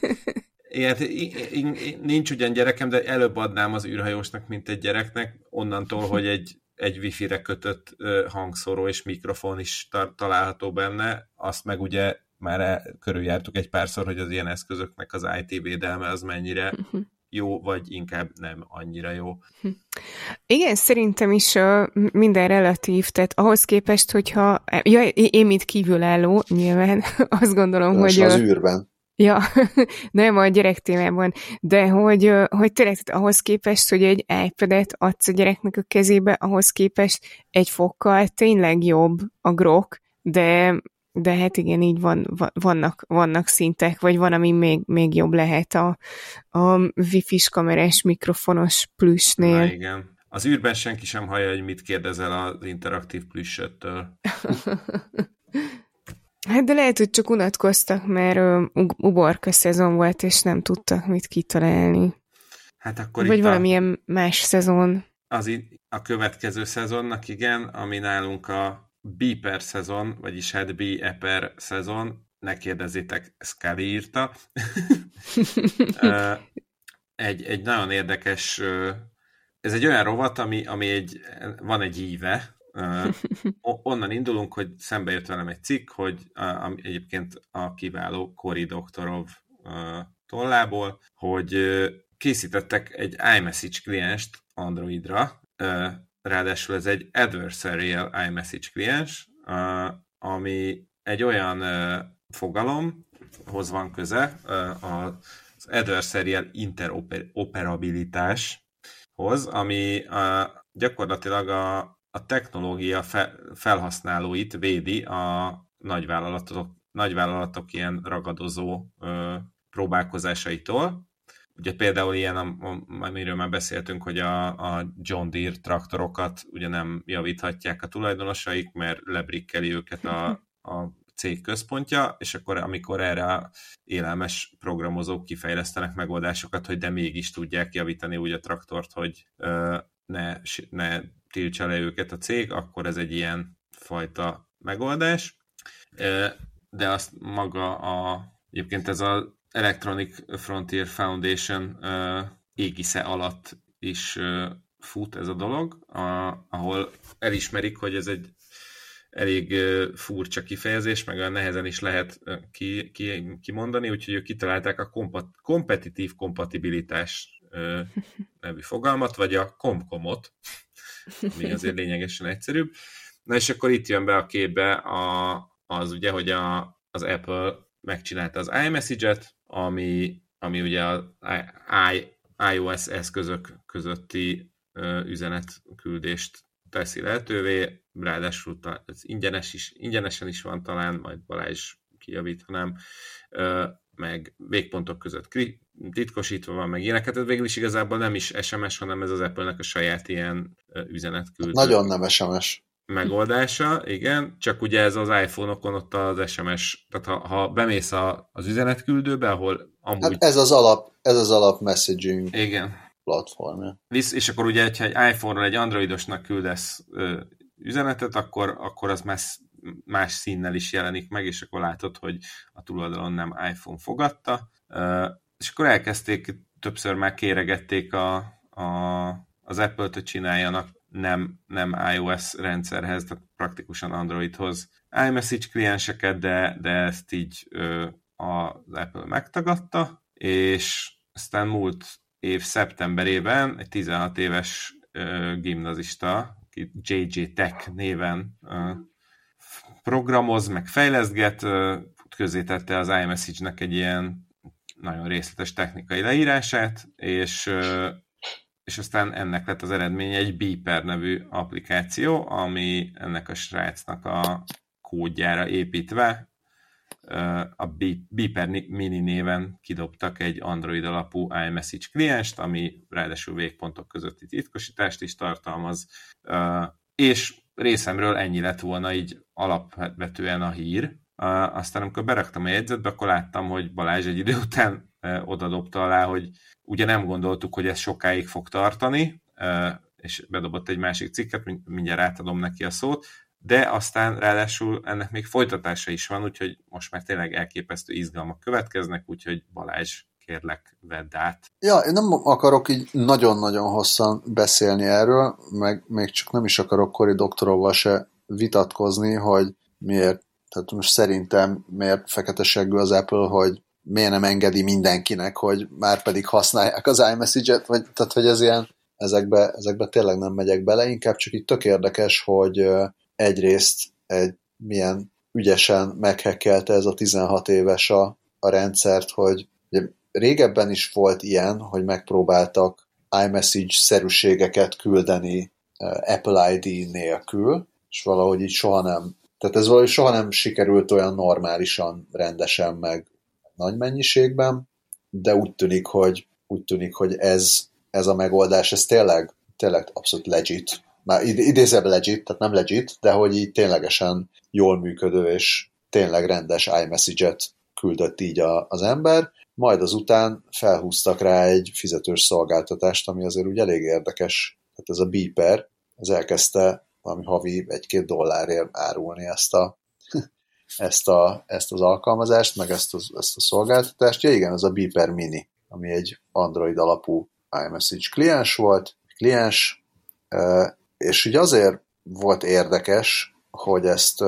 Igen, nincs ugyan gyerekem, de előbb adnám az űrhajósnak, mint egy gyereknek, onnantól, hogy egy, egy wifi-re kötött hangszóró és mikrofon is található benne, azt meg ugye már körüljártuk egy párszor, hogy az ilyen eszközöknek az IT védelme az mennyire jó, vagy inkább nem annyira jó. Hm. Igen, szerintem is uh, minden relatív, tehát ahhoz képest, hogyha, ja, én mint kívülálló, nyilván [laughs] azt gondolom, Most hogy... az űrben. Ja, [laughs] nem a gyerek témában, de hogy, hogy tényleg ahhoz képest, hogy egy iPad-et adsz a gyereknek a kezébe, ahhoz képest egy fokkal tényleg jobb a grok, de, de hát igen, így van, vannak, vannak szintek, vagy van, ami még, még jobb lehet a, a wifi-s kamerás mikrofonos plüssnél. Na igen. Az űrben senki sem hallja, hogy mit kérdezel az interaktív plüssöttől. [laughs] Hát de lehet, hogy csak unatkoztak, mert uh, uborka szezon volt, és nem tudtak mit kitalálni. Hát akkor Vagy valamilyen a, más szezon. Az a következő szezonnak, igen, ami nálunk a Beeper szezon, vagyis hát Beeper szezon, ne kérdezzétek, Scully írta. [laughs] egy, egy nagyon érdekes, ez egy olyan rovat, ami, ami egy, van egy íve, onnan indulunk, hogy szembe jött velem egy cikk, hogy egyébként a kiváló Cory Doktorov tollából, hogy készítettek egy iMessage klienst Androidra, ráadásul ez egy adversarial iMessage kliens, ami egy olyan fogalomhoz van köze, az adversarial interoperabilitáshoz, ami gyakorlatilag a, a technológia felhasználóit védi a nagyvállalatok, nagyvállalatok ilyen ragadozó ö, próbálkozásaitól. Ugye például ilyen, amiről már beszéltünk, hogy a, a John Deere traktorokat ugye nem javíthatják a tulajdonosaik, mert lebrikkeli őket a, a cég központja, és akkor amikor erre élelmes programozók kifejlesztenek megoldásokat, hogy de mégis tudják javítani úgy a traktort, hogy ö, ne, ne tiltsa le őket a cég, akkor ez egy ilyen fajta megoldás. De azt maga a, egyébként ez az Electronic Frontier Foundation égisze alatt is fut ez a dolog, ahol elismerik, hogy ez egy elég furcsa kifejezés, meg olyan nehezen is lehet ki, ki, kimondani, úgyhogy ők kitalálták a kompat, kompetitív kompatibilitás nevű fogalmat, vagy a komkomot, ami [laughs] azért lényegesen egyszerűbb. Na és akkor itt jön be a képbe a, az ugye, hogy a, az Apple megcsinálta az iMessage-et, ami, ami ugye az I, iOS eszközök közötti üzenetküldést teszi lehetővé, ráadásul ez ingyenes is, ingyenesen is van talán, majd Balázs kijavítanám, meg végpontok között titkosítva van, meg ilyeneket, ez végül is igazából nem is SMS, hanem ez az Apple-nek a saját ilyen üzenetküldő. Nagyon nem SMS. Megoldása, igen, csak ugye ez az iPhone-okon ott az SMS, tehát ha, ha bemész a, az üzenetküldőbe, ahol amúgy... Hát ez az alap, ez az alap messaging igen. platformja. Visz, és akkor ugye, ha egy iPhone-ról egy androidosnak küldesz ö, üzenetet, akkor, akkor az más, más színnel is jelenik meg, és akkor látod, hogy a túloldalon nem iPhone fogadta. És akkor elkezdték, többször már a, a, az Apple-t, hogy csináljanak nem, nem iOS rendszerhez, tehát praktikusan Androidhoz iMessage klienseket, de, de ezt így az Apple megtagadta, és aztán múlt év szeptemberében egy 16 éves ö, gimnazista, JJ Tech néven programoz, meg fejlesztget, közé tette az iMessage-nek egy ilyen nagyon részletes technikai leírását, és, és aztán ennek lett az eredménye egy Beeper nevű applikáció, ami ennek a srácnak a kódjára építve a Beeper Mini néven kidobtak egy Android alapú iMessage klienst, ami ráadásul végpontok közötti titkosítást is tartalmaz, és részemről ennyi lett volna így alapvetően a hír, aztán amikor beraktam a jegyzetbe, akkor láttam, hogy Balázs egy idő után oda dobta alá, hogy ugye nem gondoltuk, hogy ez sokáig fog tartani, és bedobott egy másik cikket, mindjárt átadom neki a szót, de aztán ráadásul ennek még folytatása is van, úgyhogy most már tényleg elképesztő izgalmak következnek, úgyhogy Balázs, kérlek, vedd át. Ja, én nem akarok így nagyon-nagyon hosszan beszélni erről, meg még csak nem is akarok Kori doktorovval se vitatkozni, hogy miért tehát most szerintem miért fekete az Apple, hogy miért nem engedi mindenkinek, hogy már pedig használják az iMessage-et, vagy, tehát hogy ez ilyen, ezekbe, ezekbe tényleg nem megyek bele, inkább csak itt tök érdekes, hogy egyrészt egy milyen ügyesen meghekkelte ez a 16 éves a, a rendszert, hogy ugye, régebben is volt ilyen, hogy megpróbáltak iMessage-szerűségeket küldeni Apple ID nélkül, és valahogy így soha nem, tehát ez valahogy soha nem sikerült olyan normálisan, rendesen, meg nagy mennyiségben, de úgy tűnik, hogy, úgy tűnik, hogy ez, ez a megoldás, ez tényleg, tényleg abszolút legit. Már idézebb legit, tehát nem legit, de hogy így ténylegesen jól működő és tényleg rendes iMessage-et küldött így a, az ember, majd azután felhúztak rá egy fizetős szolgáltatást, ami azért úgy elég érdekes. Tehát ez a Beeper, ez elkezdte valami havi egy-két dollárért árulni ezt a, [laughs] ezt, a, ezt az alkalmazást, meg ezt, az, ezt a szolgáltatást. Ja igen, ez a Beeper Mini, ami egy Android alapú iMessage kliens volt, kliens, és így azért volt érdekes, hogy ezt,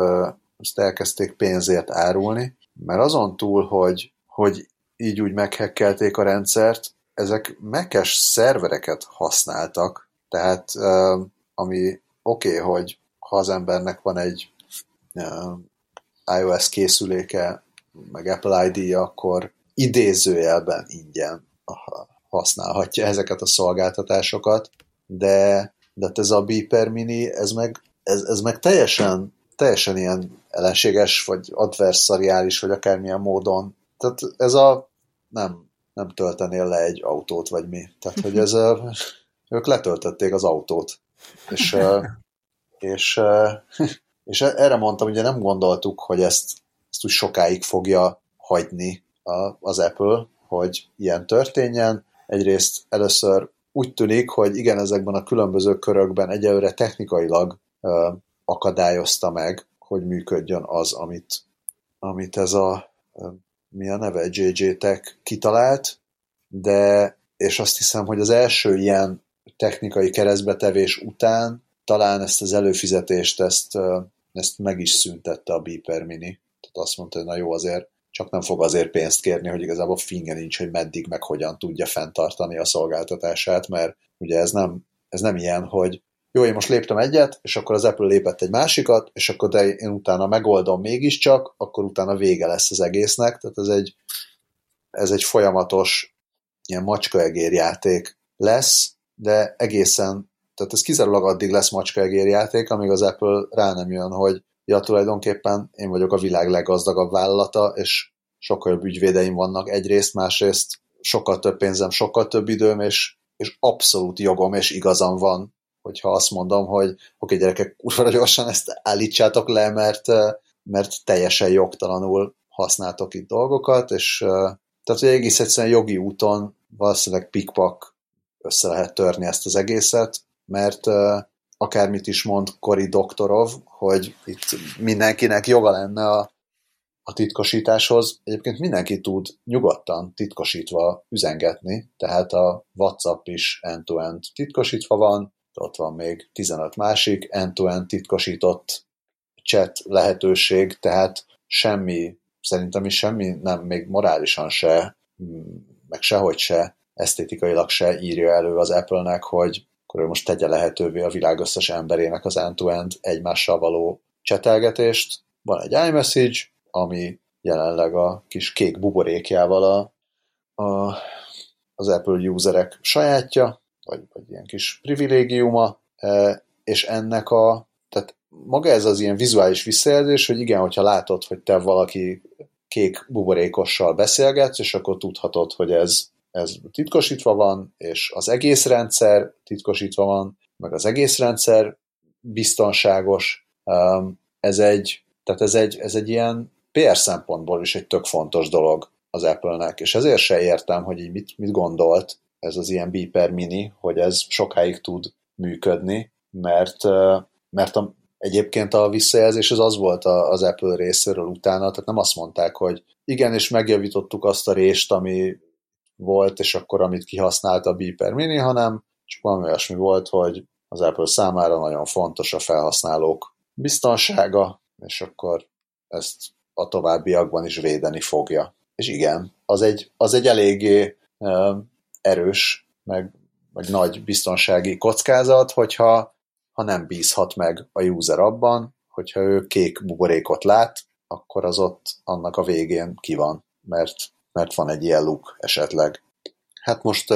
ezt elkezdték pénzért árulni, mert azon túl, hogy, hogy így úgy meghekkelték a rendszert, ezek mekes szervereket használtak, tehát ami oké, okay, hogy ha az embernek van egy iOS készüléke, meg Apple ID, akkor idézőjelben ingyen használhatja ezeket a szolgáltatásokat, de, de ez a Beeper Mini, ez meg, ez, ez meg teljesen, teljesen ilyen ellenséges, vagy adversariális, vagy akármilyen módon. Tehát ez a nem, nem töltenél le egy autót, vagy mi. Tehát, hogy ez a, ők letöltötték az autót. És, és, és erre mondtam, ugye nem gondoltuk, hogy ezt, ezt úgy sokáig fogja hagyni az Apple, hogy ilyen történjen. Egyrészt először úgy tűnik, hogy igen, ezekben a különböző körökben egyelőre technikailag akadályozta meg, hogy működjön az, amit, amit ez a mi a neve, JJ Tech kitalált, de és azt hiszem, hogy az első ilyen technikai keresztbetevés után talán ezt az előfizetést, ezt, ezt meg is szüntette a Beeper Mini. Tehát azt mondta, hogy na jó, azért csak nem fog azért pénzt kérni, hogy igazából finge nincs, hogy meddig meg hogyan tudja fenntartani a szolgáltatását, mert ugye ez nem, ez nem ilyen, hogy jó, én most léptem egyet, és akkor az Apple lépett egy másikat, és akkor de én utána megoldom mégiscsak, akkor utána vége lesz az egésznek, tehát ez egy, ez egy folyamatos ilyen macskaegér játék lesz, de egészen, tehát ez kizárólag addig lesz macskaegér játék, amíg az Apple rá nem jön, hogy ja, tulajdonképpen én vagyok a világ leggazdagabb vállalata, és sokkal jobb ügyvédeim vannak egyrészt, másrészt sokkal több pénzem, sokkal több időm, és, és abszolút jogom és igazam van hogyha azt mondom, hogy oké, gyerekek, kurva gyorsan ezt állítsátok le, mert, mert teljesen jogtalanul használtok itt dolgokat, és tehát, hogy egész egyszerűen jogi úton valószínűleg pikpak össze lehet törni ezt az egészet, mert akármit is mond Kori Doktorov, hogy itt mindenkinek joga lenne a, a titkosításhoz. Egyébként mindenki tud nyugodtan titkosítva üzengetni, tehát a WhatsApp is end-to-end titkosítva van, ott van még 15 másik end-to-end titkosított chat lehetőség, tehát semmi, szerintem is semmi nem, még morálisan se, meg sehogy se, esztétikailag se írja elő az Apple-nek, hogy akkor ő most tegye lehetővé a világ összes emberének az end-to-end egymással való csetelgetést. Van egy iMessage, ami jelenleg a kis kék buborékjával a, a, az Apple userek sajátja, vagy, vagy ilyen kis privilégiuma, e, és ennek a, tehát maga ez az ilyen vizuális visszajelzés, hogy igen, hogyha látod, hogy te valaki kék buborékossal beszélgetsz, és akkor tudhatod, hogy ez, ez titkosítva van, és az egész rendszer titkosítva van, meg az egész rendszer biztonságos. Ez egy, tehát ez egy, ez egy ilyen PR szempontból is egy tök fontos dolog az Apple-nek, és ezért se értem, hogy így mit, mit gondolt, ez az ilyen Beeper Mini, hogy ez sokáig tud működni, mert, mert a, egyébként a visszajelzés az az volt az Apple részéről utána, tehát nem azt mondták, hogy igen, és megjavítottuk azt a rést, ami volt, és akkor amit kihasznált a Beeper Mini, hanem csak valami olyasmi volt, hogy az Apple számára nagyon fontos a felhasználók biztonsága, és akkor ezt a továbbiakban is védeni fogja. És igen, az egy, az egy eléggé erős, meg vagy nagy biztonsági kockázat, hogyha ha nem bízhat meg a user abban, hogyha ő kék buborékot lát, akkor az ott annak a végén ki van, mert, mert van egy ilyen luk esetleg. Hát most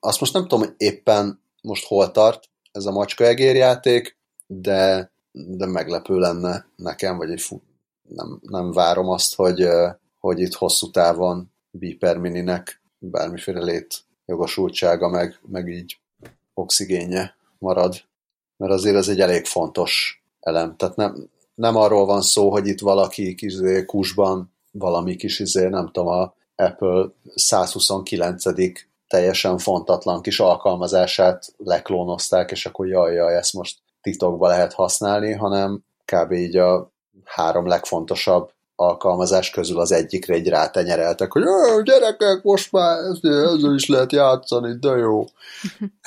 azt most nem tudom, hogy éppen most hol tart ez a macska egérjáték, de, de meglepő lenne nekem, vagy egy nem, nem várom azt, hogy, hogy itt hosszú távon Beeper Mininek bármiféle lét jogosultsága, meg, meg így oxigénje marad. Mert azért ez egy elég fontos elem. Tehát nem, nem arról van szó, hogy itt valaki izé, kusban valami kis izé, nem tudom, a Apple 129 teljesen fontatlan kis alkalmazását leklónozták, és akkor jaj, jaj, ezt most titokba lehet használni, hanem kb. így a három legfontosabb alkalmazás közül az egyikre egy rátenyereltek, hogy gyerekek, most már ezzel is lehet játszani, de jó.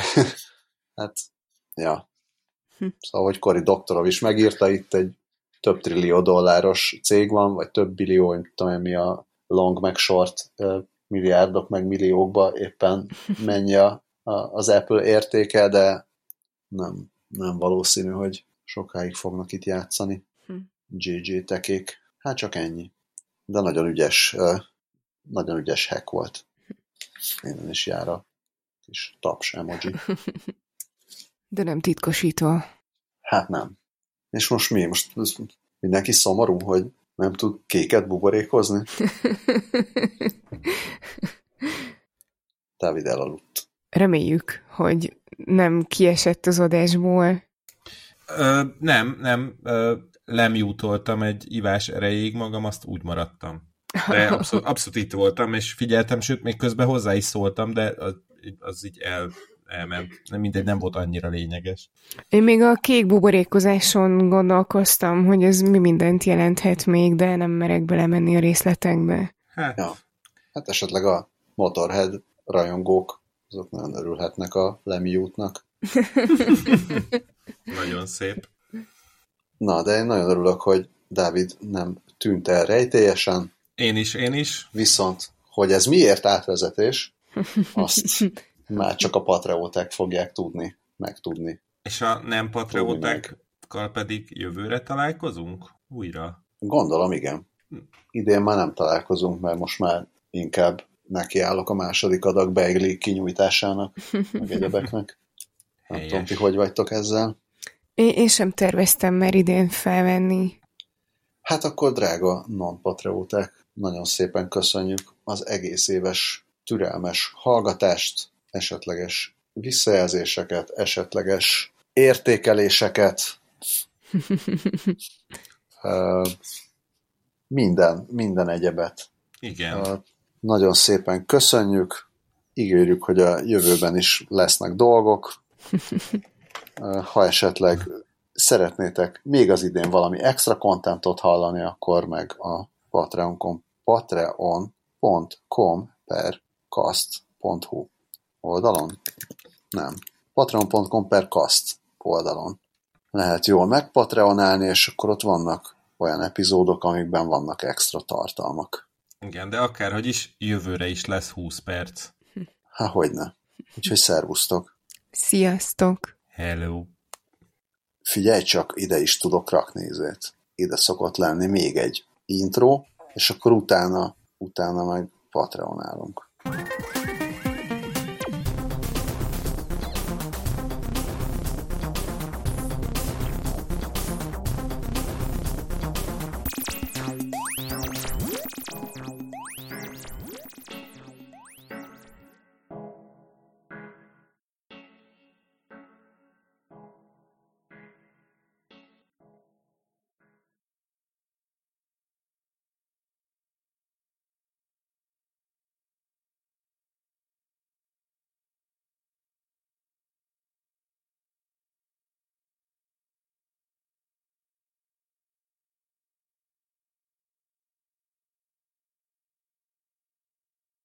[laughs] hát, ja. Szóval, hogy Cory Doktorov is megírta, itt egy több trillió dolláros cég van, vagy több billió, nem tudom mi a long meg short milliárdok meg milliókba éppen [laughs] mennyi a, az Apple értéke, de nem, nem valószínű, hogy sokáig fognak itt játszani. JJ hm. tekék. Hát csak ennyi. De nagyon ügyes, nagyon ügyes hack volt. Innen is jár a kis taps emoji. [laughs] De nem titkosító. Hát nem. És most mi? Most mindenki szomorú, hogy nem tud kéket buborékozni? [laughs] Dávid elaludt. Reméljük, hogy nem kiesett az adásból. Ö, nem, nem. Ö, lemjútoltam egy ivás erejéig magam, azt úgy maradtam. De [laughs] abszolút, abszolút itt voltam, és figyeltem, sőt, még közben hozzá is szóltam, de az, az így el, elment. Nem mindegy, nem volt annyira lényeges. Én még a kék buborékozáson gondolkoztam, hogy ez mi mindent jelenthet még, de nem merek belemenni a részletekbe. Hát, ja. hát esetleg a Motorhead rajongók azok nagyon örülhetnek a Lemmy útnak. [laughs] [laughs] nagyon szép. Na, de én nagyon örülök, hogy Dávid nem tűnt el rejtélyesen. Én is, én is. Viszont, hogy ez miért átvezetés, [laughs] azt már csak a patreóták fogják tudni, megtudni. És a nem patreótákkal pedig jövőre találkozunk újra? Gondolom, igen. Idén már nem találkozunk, mert most már inkább nekiállok a második adag beigli kinyújtásának, meg egyebeknek. Nem tudom, ti hogy vagytok ezzel. Én, én sem terveztem már idén felvenni. Hát akkor drága non-patreóták, nagyon szépen köszönjük az egész éves türelmes hallgatást, esetleges visszajelzéseket, esetleges értékeléseket. [laughs] minden, minden egyebet. Igen. Nagyon szépen köszönjük, ígérjük, hogy a jövőben is lesznek dolgok. [laughs] Ha esetleg szeretnétek még az idén valami extra kontentot hallani, akkor meg a patreon.com patreon.com per cast.hu oldalon? Nem. patreon.com per cast oldalon lehet jól megpatreonálni, és akkor ott vannak olyan epizódok, amikben vannak extra tartalmak. Igen, de akárhogy is, jövőre is lesz 20 perc. Há, hogyne. Úgyhogy szervusztok. Sziasztok. Hello. Figyelj csak, ide is tudok rakni ezért. Ide szokott lenni még egy intro, és akkor utána, utána meg patreonálunk.